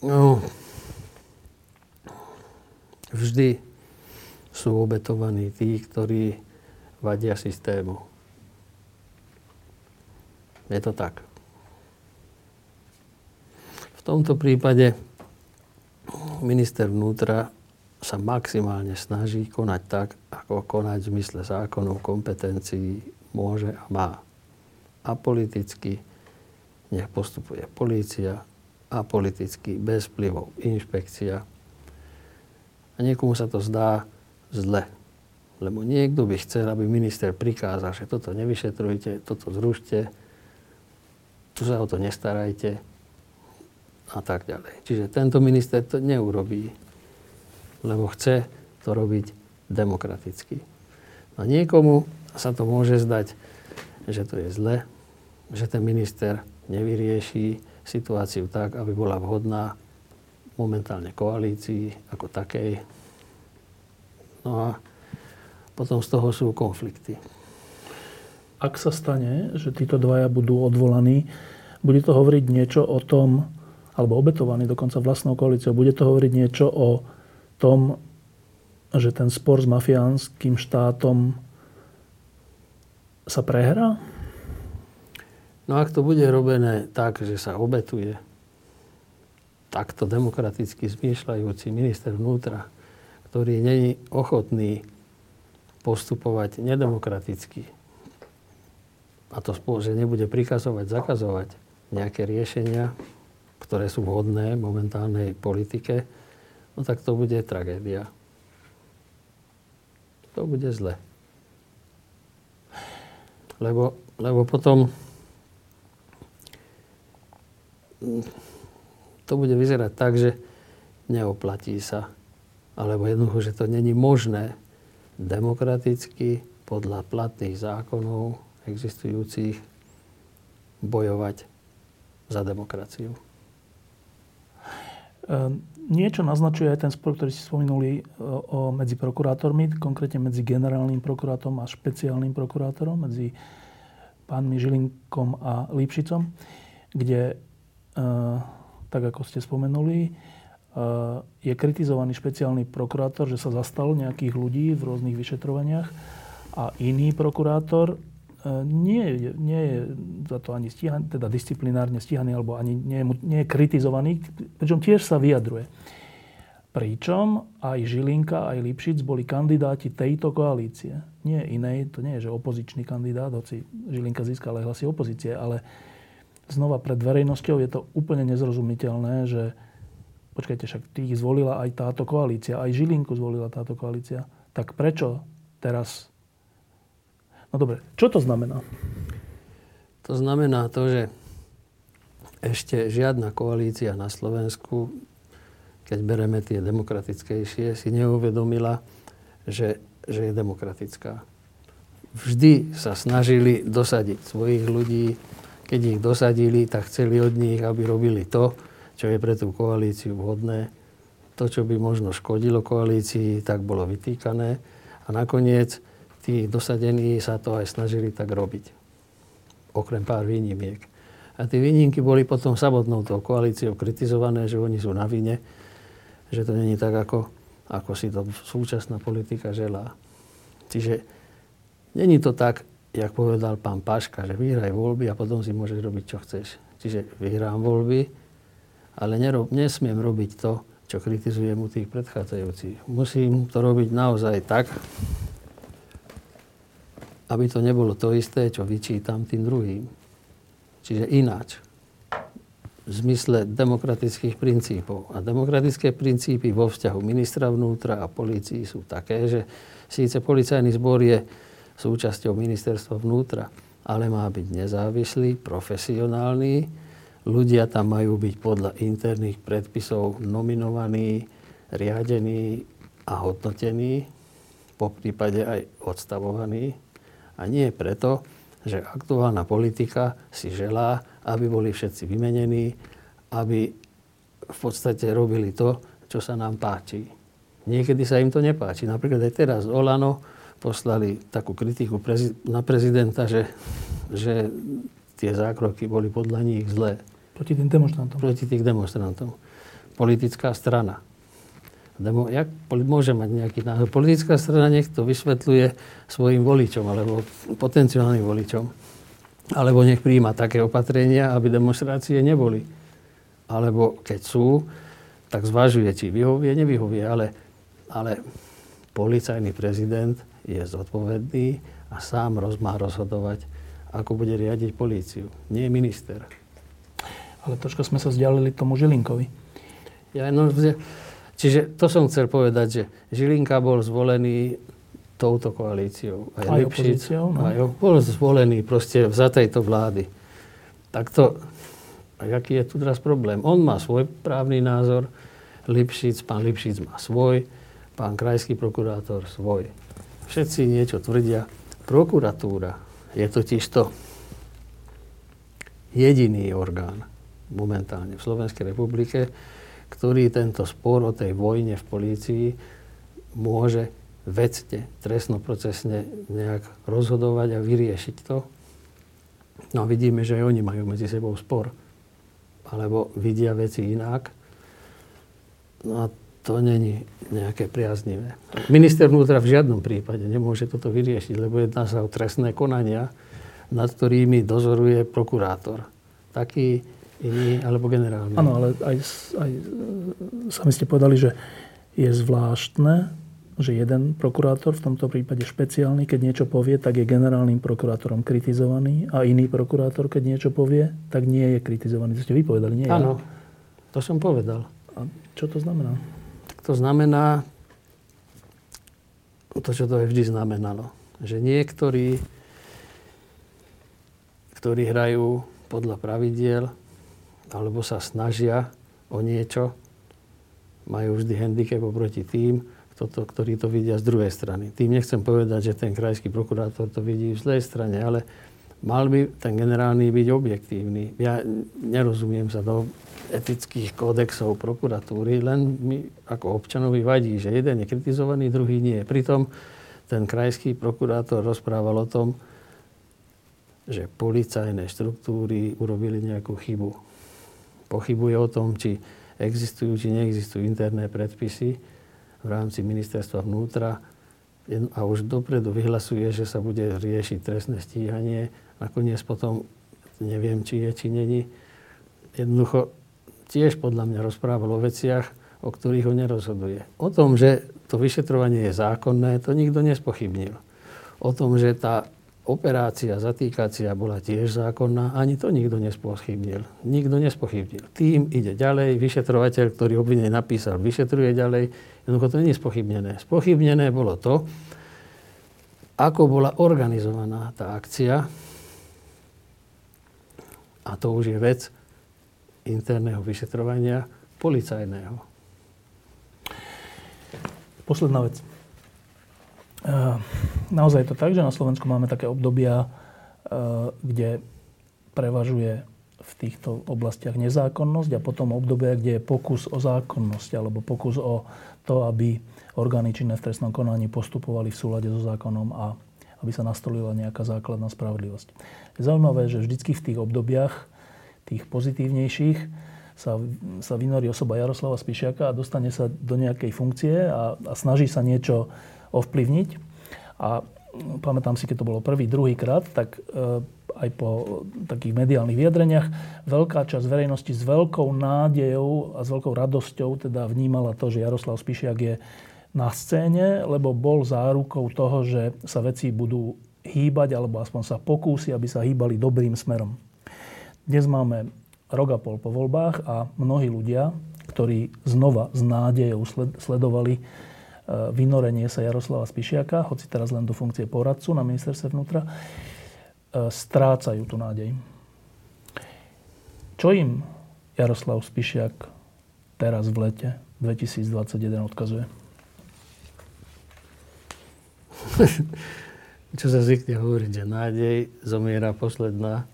[SPEAKER 2] No, vždy sú obetovaní tí, ktorí vadia systému. Je to tak. V tomto prípade minister vnútra sa maximálne snaží konať tak, ako konať v zmysle zákonov, kompetencií môže a má. A politicky nech postupuje polícia a politicky bez vplyvov inšpekcia. A niekomu sa to zdá zle. Lebo niekto by chcel, aby minister prikázal, že toto nevyšetrujte, toto zrušte, tu sa o to nestarajte a tak ďalej. Čiže tento minister to neurobí lebo chce to robiť demokraticky. A niekomu sa to môže zdať, že to je zle, že ten minister nevyrieši situáciu tak, aby bola vhodná momentálne koalícii ako takej. No a potom z toho sú konflikty.
[SPEAKER 1] Ak sa stane, že títo dvaja budú odvolaní, bude to hovoriť niečo o tom, alebo obetovaní dokonca vlastnou koalíciou, bude to hovoriť niečo o tom, že ten spor s mafiánským štátom sa prehrá?
[SPEAKER 2] No ak to bude robené tak, že sa obetuje takto demokraticky zmýšľajúci minister vnútra, ktorý není ochotný postupovať nedemokraticky, a to spolu, že nebude prikazovať, zakazovať nejaké riešenia, ktoré sú vhodné momentálnej politike, no tak to bude tragédia. To bude zle. Lebo, lebo potom to bude vyzerať tak, že neoplatí sa. Alebo jednoducho, že to není možné demokraticky podľa platných zákonov existujúcich bojovať za demokraciu.
[SPEAKER 1] Um niečo naznačuje aj ten spor, ktorý si spomenuli e, o, medzi prokurátormi, konkrétne medzi generálnym prokurátorom a špeciálnym prokurátorom, medzi pánmi Žilinkom a Lipšicom, kde, e, tak ako ste spomenuli, e, je kritizovaný špeciálny prokurátor, že sa zastal nejakých ľudí v rôznych vyšetrovaniach a iný prokurátor nie, nie je za to ani stíhaný, teda disciplinárne stíhaný, alebo ani nie, nie je kritizovaný, pričom tiež sa vyjadruje. Pričom aj Žilinka, aj Lipšic boli kandidáti tejto koalície. Nie inej, to nie je, že opozičný kandidát, hoci Žilinka získal aj hlasy opozície, ale znova pred verejnosťou je to úplne nezrozumiteľné, že počkajte, však tých zvolila aj táto koalícia, aj Žilinku zvolila táto koalícia. Tak prečo teraz No dobre, čo to znamená?
[SPEAKER 2] To znamená to, že ešte žiadna koalícia na Slovensku, keď bereme tie demokratickejšie, si neuvedomila, že, že je demokratická. Vždy sa snažili dosadiť svojich ľudí. Keď ich dosadili, tak chceli od nich, aby robili to, čo je pre tú koalíciu vhodné. To, čo by možno škodilo koalícii, tak bolo vytýkané. A nakoniec tí dosadení sa to aj snažili tak robiť. Okrem pár výnimiek. A tie výnimky boli potom samotnou tou koalíciou kritizované, že oni sú na vine, že to není tak, ako, ako si to súčasná politika želá. Čiže není to tak, jak povedal pán Paška, že vyhraj voľby a potom si môžeš robiť, čo chceš. Čiže vyhrám voľby, ale nerob, nesmiem robiť to, čo kritizujem u tých predchádzajúcich. Musím to robiť naozaj tak, aby to nebolo to isté, čo vyčítam tým druhým. Čiže ináč. V zmysle demokratických princípov. A demokratické princípy vo vzťahu ministra vnútra a polícii sú také, že síce policajný zbor je súčasťou ministerstva vnútra, ale má byť nezávislý, profesionálny. Ľudia tam majú byť podľa interných predpisov nominovaní, riadení a hodnotení, po prípade aj odstavovaní a nie preto, že aktuálna politika si želá, aby boli všetci vymenení, aby v podstate robili to, čo sa nám páči. Niekedy sa im to nepáči. Napríklad aj teraz Olano poslali takú kritiku na prezidenta, že, že tie zákroky boli podľa nich zlé.
[SPEAKER 1] Proti tým demonstrantom.
[SPEAKER 2] Proti tých demonstrantom. Politická strana Demo, jak môže mať nejaký názor? Politická strana nech to vysvetľuje svojim voličom alebo potenciálnym voličom. Alebo nech príjma také opatrenia, aby demonstrácie neboli. Alebo keď sú, tak zvažuje, či vyhovie, nevyhovie. Ale, ale policajný prezident je zodpovedný a sám roz, má rozhodovať, ako bude riadiť políciu. Nie minister.
[SPEAKER 1] Ale troška sme sa vzdialili tomu Žilinkovi.
[SPEAKER 2] Ja, no, Čiže to som chcel povedať, že Žilinka bol zvolený touto koalíciou.
[SPEAKER 1] Aj, aj Lipšic, opozíciou? No.
[SPEAKER 2] Aj, bol zvolený proste za tejto vlády. Tak to, aký je tu teraz problém? On má svoj právny názor, Lipšic, pán Lipšic má svoj, pán krajský prokurátor svoj. Všetci niečo tvrdia. Prokuratúra je totiž to jediný orgán momentálne v Slovenskej republike, ktorý tento spor o tej vojne v polícii môže vecne, trestnoprocesne nejak rozhodovať a vyriešiť to. No vidíme, že aj oni majú medzi sebou spor. Alebo vidia veci inak. No a to není nejaké priaznivé. Minister vnútra v žiadnom prípade nemôže toto vyriešiť, lebo jedná sa o trestné konania, nad ktorými dozoruje prokurátor. Taký iný alebo generálny.
[SPEAKER 1] Áno, ale aj, aj sami ste povedali, že je zvláštne, že jeden prokurátor, v tomto prípade špeciálny, keď niečo povie, tak je generálnym prokurátorom kritizovaný a iný prokurátor, keď niečo povie, tak nie je kritizovaný. To ste vypovedali, nie
[SPEAKER 2] Áno, to som povedal.
[SPEAKER 1] A čo to znamená?
[SPEAKER 2] Tak to znamená to, čo to aj vždy znamenalo. Že niektorí, ktorí hrajú podľa pravidiel, alebo sa snažia o niečo, majú vždy handicap oproti tým, toto, ktorí to vidia z druhej strany. Tým nechcem povedať, že ten krajský prokurátor to vidí v zlej strane, ale mal by ten generálny byť objektívny. Ja nerozumiem sa do etických kódexov prokuratúry, len mi ako občanovi vadí, že jeden je kritizovaný, druhý nie. Pritom ten krajský prokurátor rozprával o tom, že policajné štruktúry urobili nejakú chybu pochybuje o tom, či existujú, či neexistujú interné predpisy v rámci ministerstva vnútra a už dopredu vyhlasuje, že sa bude riešiť trestné stíhanie. Nakoniec potom neviem, či je, či není. Jednoducho tiež podľa mňa rozprával o veciach, o ktorých ho nerozhoduje. O tom, že to vyšetrovanie je zákonné, to nikto nespochybnil. O tom, že tá operácia zatýkacia bola tiež zákonná, ani to nikto nespochybnil. Nikto nespochybnil. Tým ide ďalej, vyšetrovateľ, ktorý obvinenie napísal, vyšetruje ďalej. Jednoducho to nie je spochybnené. Spochybnené bolo to, ako bola organizovaná tá akcia. A to už je vec interného vyšetrovania policajného.
[SPEAKER 1] Posledná vec. Eh, naozaj je to tak, že na Slovensku máme také obdobia, eh, kde prevažuje v týchto oblastiach nezákonnosť a potom obdobia, kde je pokus o zákonnosť alebo pokus o to, aby orgány činné v trestnom konaní postupovali v súlade so zákonom a aby sa nastolila nejaká základná spravodlivosť. Je zaujímavé, že vždycky v tých obdobiach, tých pozitívnejších, sa, sa vynorí osoba Jaroslava Spišiaka a dostane sa do nejakej funkcie a, a snaží sa niečo ovplyvniť. A pamätám si, keď to bolo prvý, druhý krát, tak e, aj po takých mediálnych vyjadreniach, veľká časť verejnosti s veľkou nádejou a s veľkou radosťou teda vnímala to, že Jaroslav Spišiak je na scéne, lebo bol zárukou toho, že sa veci budú hýbať, alebo aspoň sa pokúsi, aby sa hýbali dobrým smerom. Dnes máme rok a pol po voľbách a mnohí ľudia, ktorí znova s nádejou sledovali vynorenie sa Jaroslava Spišiaka, hoci teraz len do funkcie poradcu na ministerstve vnútra, E, strácajú tú nádej. Čo im Jaroslav Spišiak teraz v lete 2021 odkazuje?
[SPEAKER 2] Čo sa zvykne hovoriť, že nádej zomiera posledná.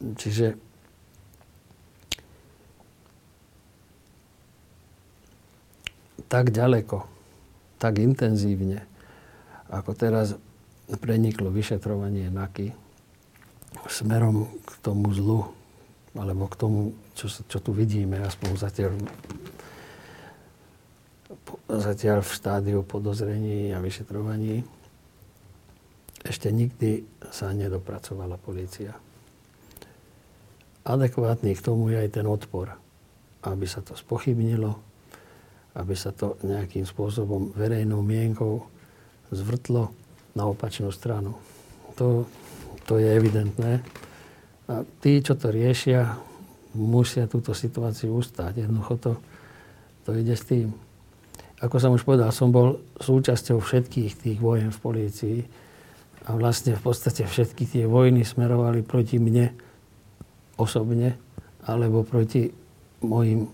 [SPEAKER 2] Čiže tak ďaleko, tak intenzívne, ako teraz preniklo vyšetrovanie NAKY smerom k tomu zlu, alebo k tomu, čo, čo tu vidíme, aspoň zatiaľ, zatiaľ v štádiu podozrení a vyšetrovaní, ešte nikdy sa nedopracovala policia. Adekvátny k tomu je aj ten odpor, aby sa to spochybnilo, aby sa to nejakým spôsobom verejnou mienkou zvrtlo na opačnú stranu. To, to je evidentné. A tí, čo to riešia, musia túto situáciu ustáť. Jednoducho to, to ide s tým. Ako som už povedal, som bol súčasťou všetkých tých vojen v polícii a vlastne v podstate všetky tie vojny smerovali proti mne osobne alebo proti mojim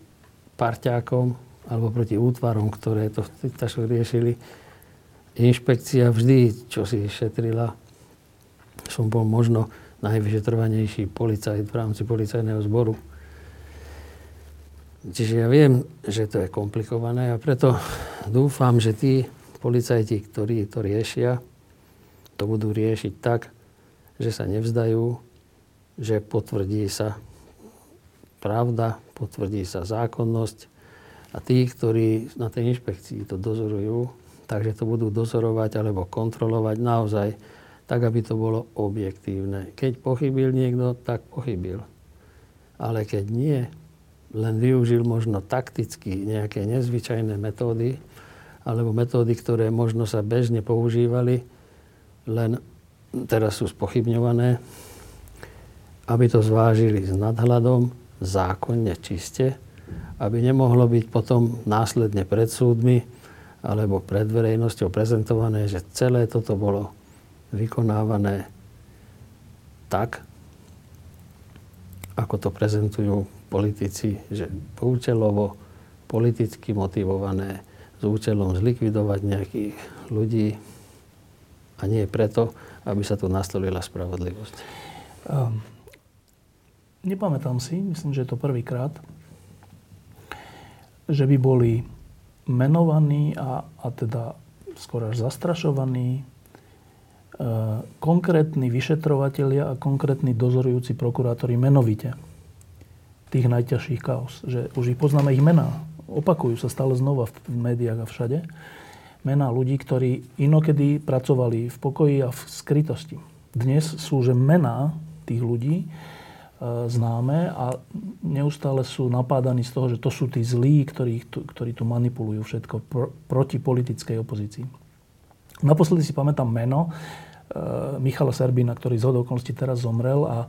[SPEAKER 2] parťákom alebo proti útvarom, ktoré to riešili inšpekcia vždy, čo si šetrila, som bol možno najvyšetrovanejší policajt v rámci policajného zboru. Čiže ja viem, že to je komplikované a preto dúfam, že tí policajti, ktorí to riešia, to budú riešiť tak, že sa nevzdajú, že potvrdí sa pravda, potvrdí sa zákonnosť a tí, ktorí na tej inšpekcii to dozorujú, takže to budú dozorovať alebo kontrolovať naozaj tak, aby to bolo objektívne. Keď pochybil niekto, tak pochybil. Ale keď nie, len využil možno takticky nejaké nezvyčajné metódy, alebo metódy, ktoré možno sa bežne používali, len teraz sú spochybňované, aby to zvážili s nadhľadom, zákonne, čiste, aby nemohlo byť potom následne pred súdmi alebo pred verejnosťou prezentované, že celé toto bolo vykonávané tak, ako to prezentujú politici, že účelovo, politicky motivované, s účelom zlikvidovať nejakých ľudí a nie preto, aby sa tu nastolila spravodlivosť. Um,
[SPEAKER 1] nepamätám si, myslím, že je to prvýkrát, že by boli menovaní a, a teda skôr až zastrašovaní e, konkrétni vyšetrovatelia a konkrétni dozorujúci prokurátori menovite tých najťažších kaos. Že už ich poznáme ich mená. Opakujú sa stále znova v, v médiách a všade. Mená ľudí, ktorí inokedy pracovali v pokoji a v skrytosti. Dnes sú že mená tých ľudí, známe a neustále sú napádaní z toho, že to sú tí zlí, ktorí, ktorí tu manipulujú všetko pr- proti politickej opozícii. Naposledy si pamätám meno e, Michala Serbina, ktorý z okolností teraz zomrel a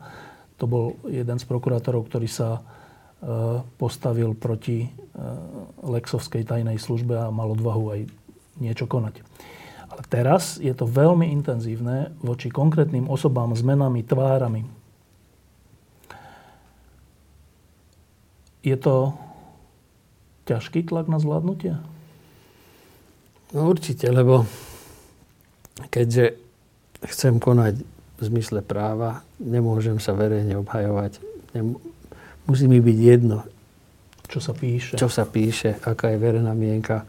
[SPEAKER 1] to bol jeden z prokurátorov, ktorý sa e, postavil proti e, Lexovskej tajnej službe a mal odvahu aj niečo konať. Ale teraz je to veľmi intenzívne voči konkrétnym osobám s menami, tvárami, Je to ťažký tlak na zvládnutie?
[SPEAKER 2] No určite, lebo keďže chcem konať v zmysle práva, nemôžem sa verejne obhajovať. Nem- musí mi byť jedno,
[SPEAKER 1] čo sa píše.
[SPEAKER 2] Čo sa píše, aká je verejná mienka.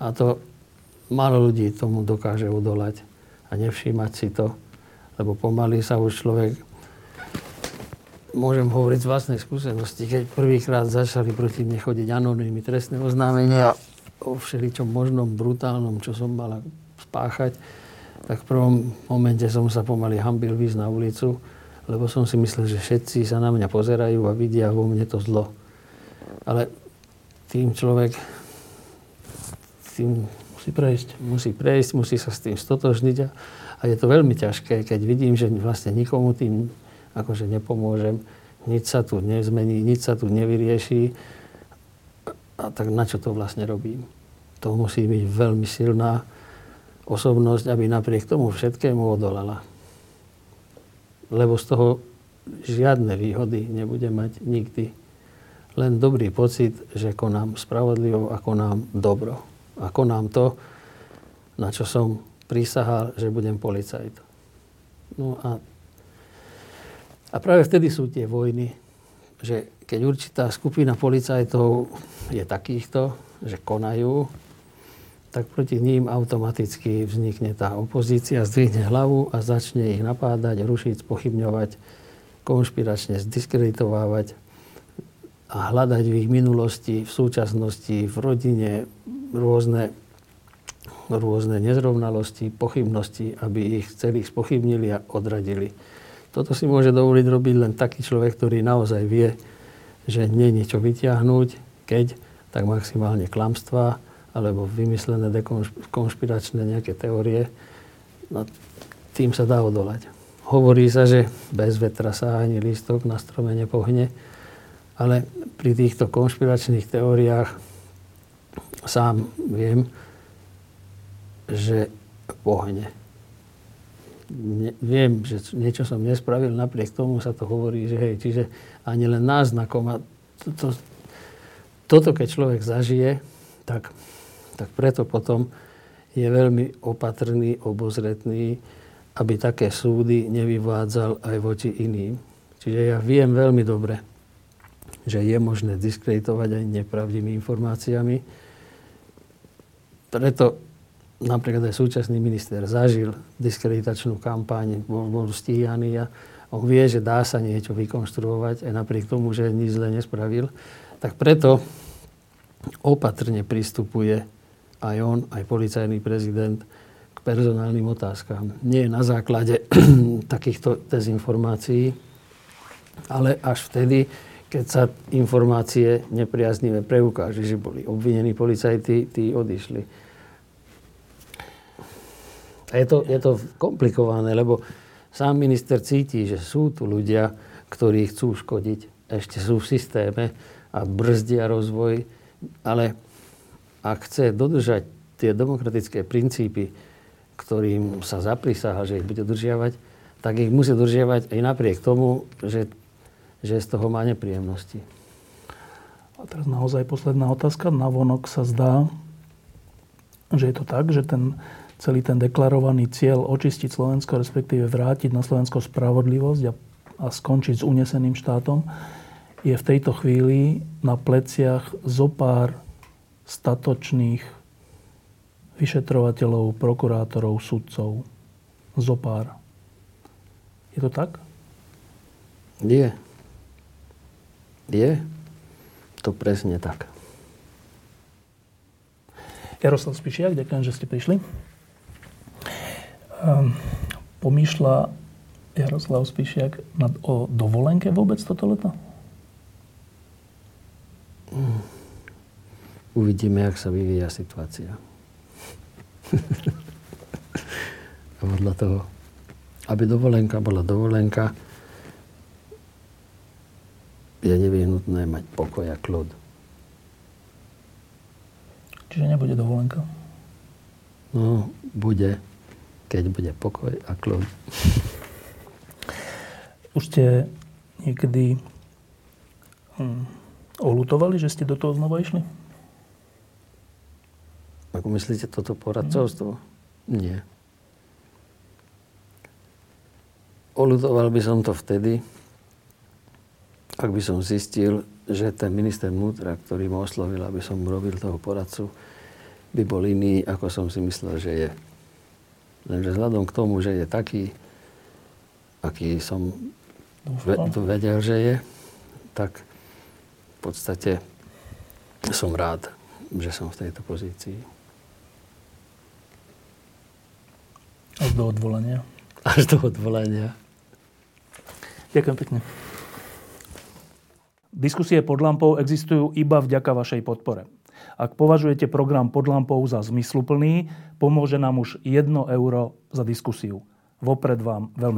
[SPEAKER 2] A to málo ľudí tomu dokáže odolať a nevšímať si to, lebo pomaly sa už človek môžem hovoriť z vlastnej skúsenosti, keď prvýkrát začali proti mne chodiť anonimy trestné oznámenia o všeličom možnom brutálnom, čo som mal spáchať, tak v prvom momente som sa pomaly hambil výsť na ulicu, lebo som si myslel, že všetci sa na mňa pozerajú a vidia vo mne to zlo. Ale tým človek tým
[SPEAKER 1] musí prejsť.
[SPEAKER 2] Musí prejsť, musí sa s tým stotožniť a, a je to veľmi ťažké, keď vidím, že vlastne nikomu tým akože nepomôžem, nič sa tu nezmení, nič sa tu nevyrieši. A tak na čo to vlastne robím? To musí byť veľmi silná osobnosť, aby napriek tomu všetkému odolala. Lebo z toho žiadne výhody nebude mať nikdy len dobrý pocit, že konám spravodlivo a konám dobro. A konám to, na čo som prísahal, že budem policajt. No a, a práve vtedy sú tie vojny, že keď určitá skupina policajtov je takýchto, že konajú, tak proti ním automaticky vznikne tá opozícia, zdvihne hlavu a začne ich napádať, rušiť, spochybňovať, konšpiračne zdiskreditovávať a hľadať v ich minulosti, v súčasnosti, v rodine rôzne, rôzne nezrovnalosti, pochybnosti, aby ich celých spochybnili a odradili. Toto si môže dovoliť robiť len taký človek, ktorý naozaj vie, že nie je niečo vyťahnuť, keď, tak maximálne klamstvá, alebo vymyslené konšpiračné nejaké teórie. No, tým sa dá odolať. Hovorí sa, že bez vetra sa ani lístok na strome nepohne ale pri týchto konšpiračných teóriách sám viem, že pohne. Ne, viem, že niečo som nespravil, napriek tomu sa to hovorí, že hej, čiže ani len náznakom. A to, to, toto, keď človek zažije, tak, tak preto potom je veľmi opatrný, obozretný, aby také súdy nevyvádzal aj voči iným. Čiže ja viem veľmi dobre, že je možné diskreditovať aj nepravdými informáciami. Preto napríklad aj súčasný minister zažil diskreditačnú kampaň, bol, bol stíhaný a on vie, že dá sa niečo vykonštruovať aj napriek tomu, že nič zle nespravil. Tak preto opatrne pristupuje aj on, aj policajný prezident k personálnym otázkam. Nie na základe takýchto dezinformácií, ale až vtedy, keď sa informácie nepriaznivé preukáže, že boli obvinení policajti, tí odišli. A je to, je to komplikované, lebo sám minister cíti, že sú tu ľudia, ktorí chcú škodiť, ešte sú v systéme a brzdia rozvoj, ale ak chce dodržať tie demokratické princípy, ktorým sa zaprisáha, že ich bude dodržiavať, tak ich musí dodržiavať aj napriek tomu, že že z toho má nepríjemnosti.
[SPEAKER 1] A teraz naozaj posledná otázka. Na vonok sa zdá, že je to tak, že ten celý ten deklarovaný cieľ očistiť Slovensko, respektíve vrátiť na Slovensko spravodlivosť a, a skončiť s uneseným štátom, je v tejto chvíli na pleciach zopár statočných vyšetrovateľov, prokurátorov, sudcov. Zopár. Je to tak?
[SPEAKER 2] Nie. Je to presne tak.
[SPEAKER 1] Jaroslav Spišiak, ďakujem, že ste prišli. Um, pomýšľa Jaroslav Spišiak nad, o dovolenke vôbec toto leto?
[SPEAKER 2] Mm. Uvidíme, jak sa vyvíja situácia. A podľa toho, aby dovolenka bola dovolenka, je nevyhnutné mať pokoj a kľud.
[SPEAKER 1] Čiže nebude dovolenka?
[SPEAKER 2] No, bude, keď bude pokoj a kľud.
[SPEAKER 1] Už ste niekedy hm, olutovali, že ste do toho znova išli?
[SPEAKER 2] Ako myslíte toto poradcovstvo? Mm. Nie. Olutoval by som to vtedy, ak by som zistil, že ten minister vnútra, ktorý ma oslovil, aby som robil toho poradcu, by bol iný, ako som si myslel, že je. Lenže vzhľadom k tomu, že je taký, aký som vedel, že je, tak v podstate som rád, že som v tejto pozícii.
[SPEAKER 1] Až do odvolania.
[SPEAKER 2] Až do odvolania.
[SPEAKER 1] Ďakujem pekne. Diskusie pod lampou existujú iba vďaka vašej podpore. Ak považujete program pod lampou za zmysluplný, pomôže nám už 1 euro za diskusiu. Vopred vám veľmi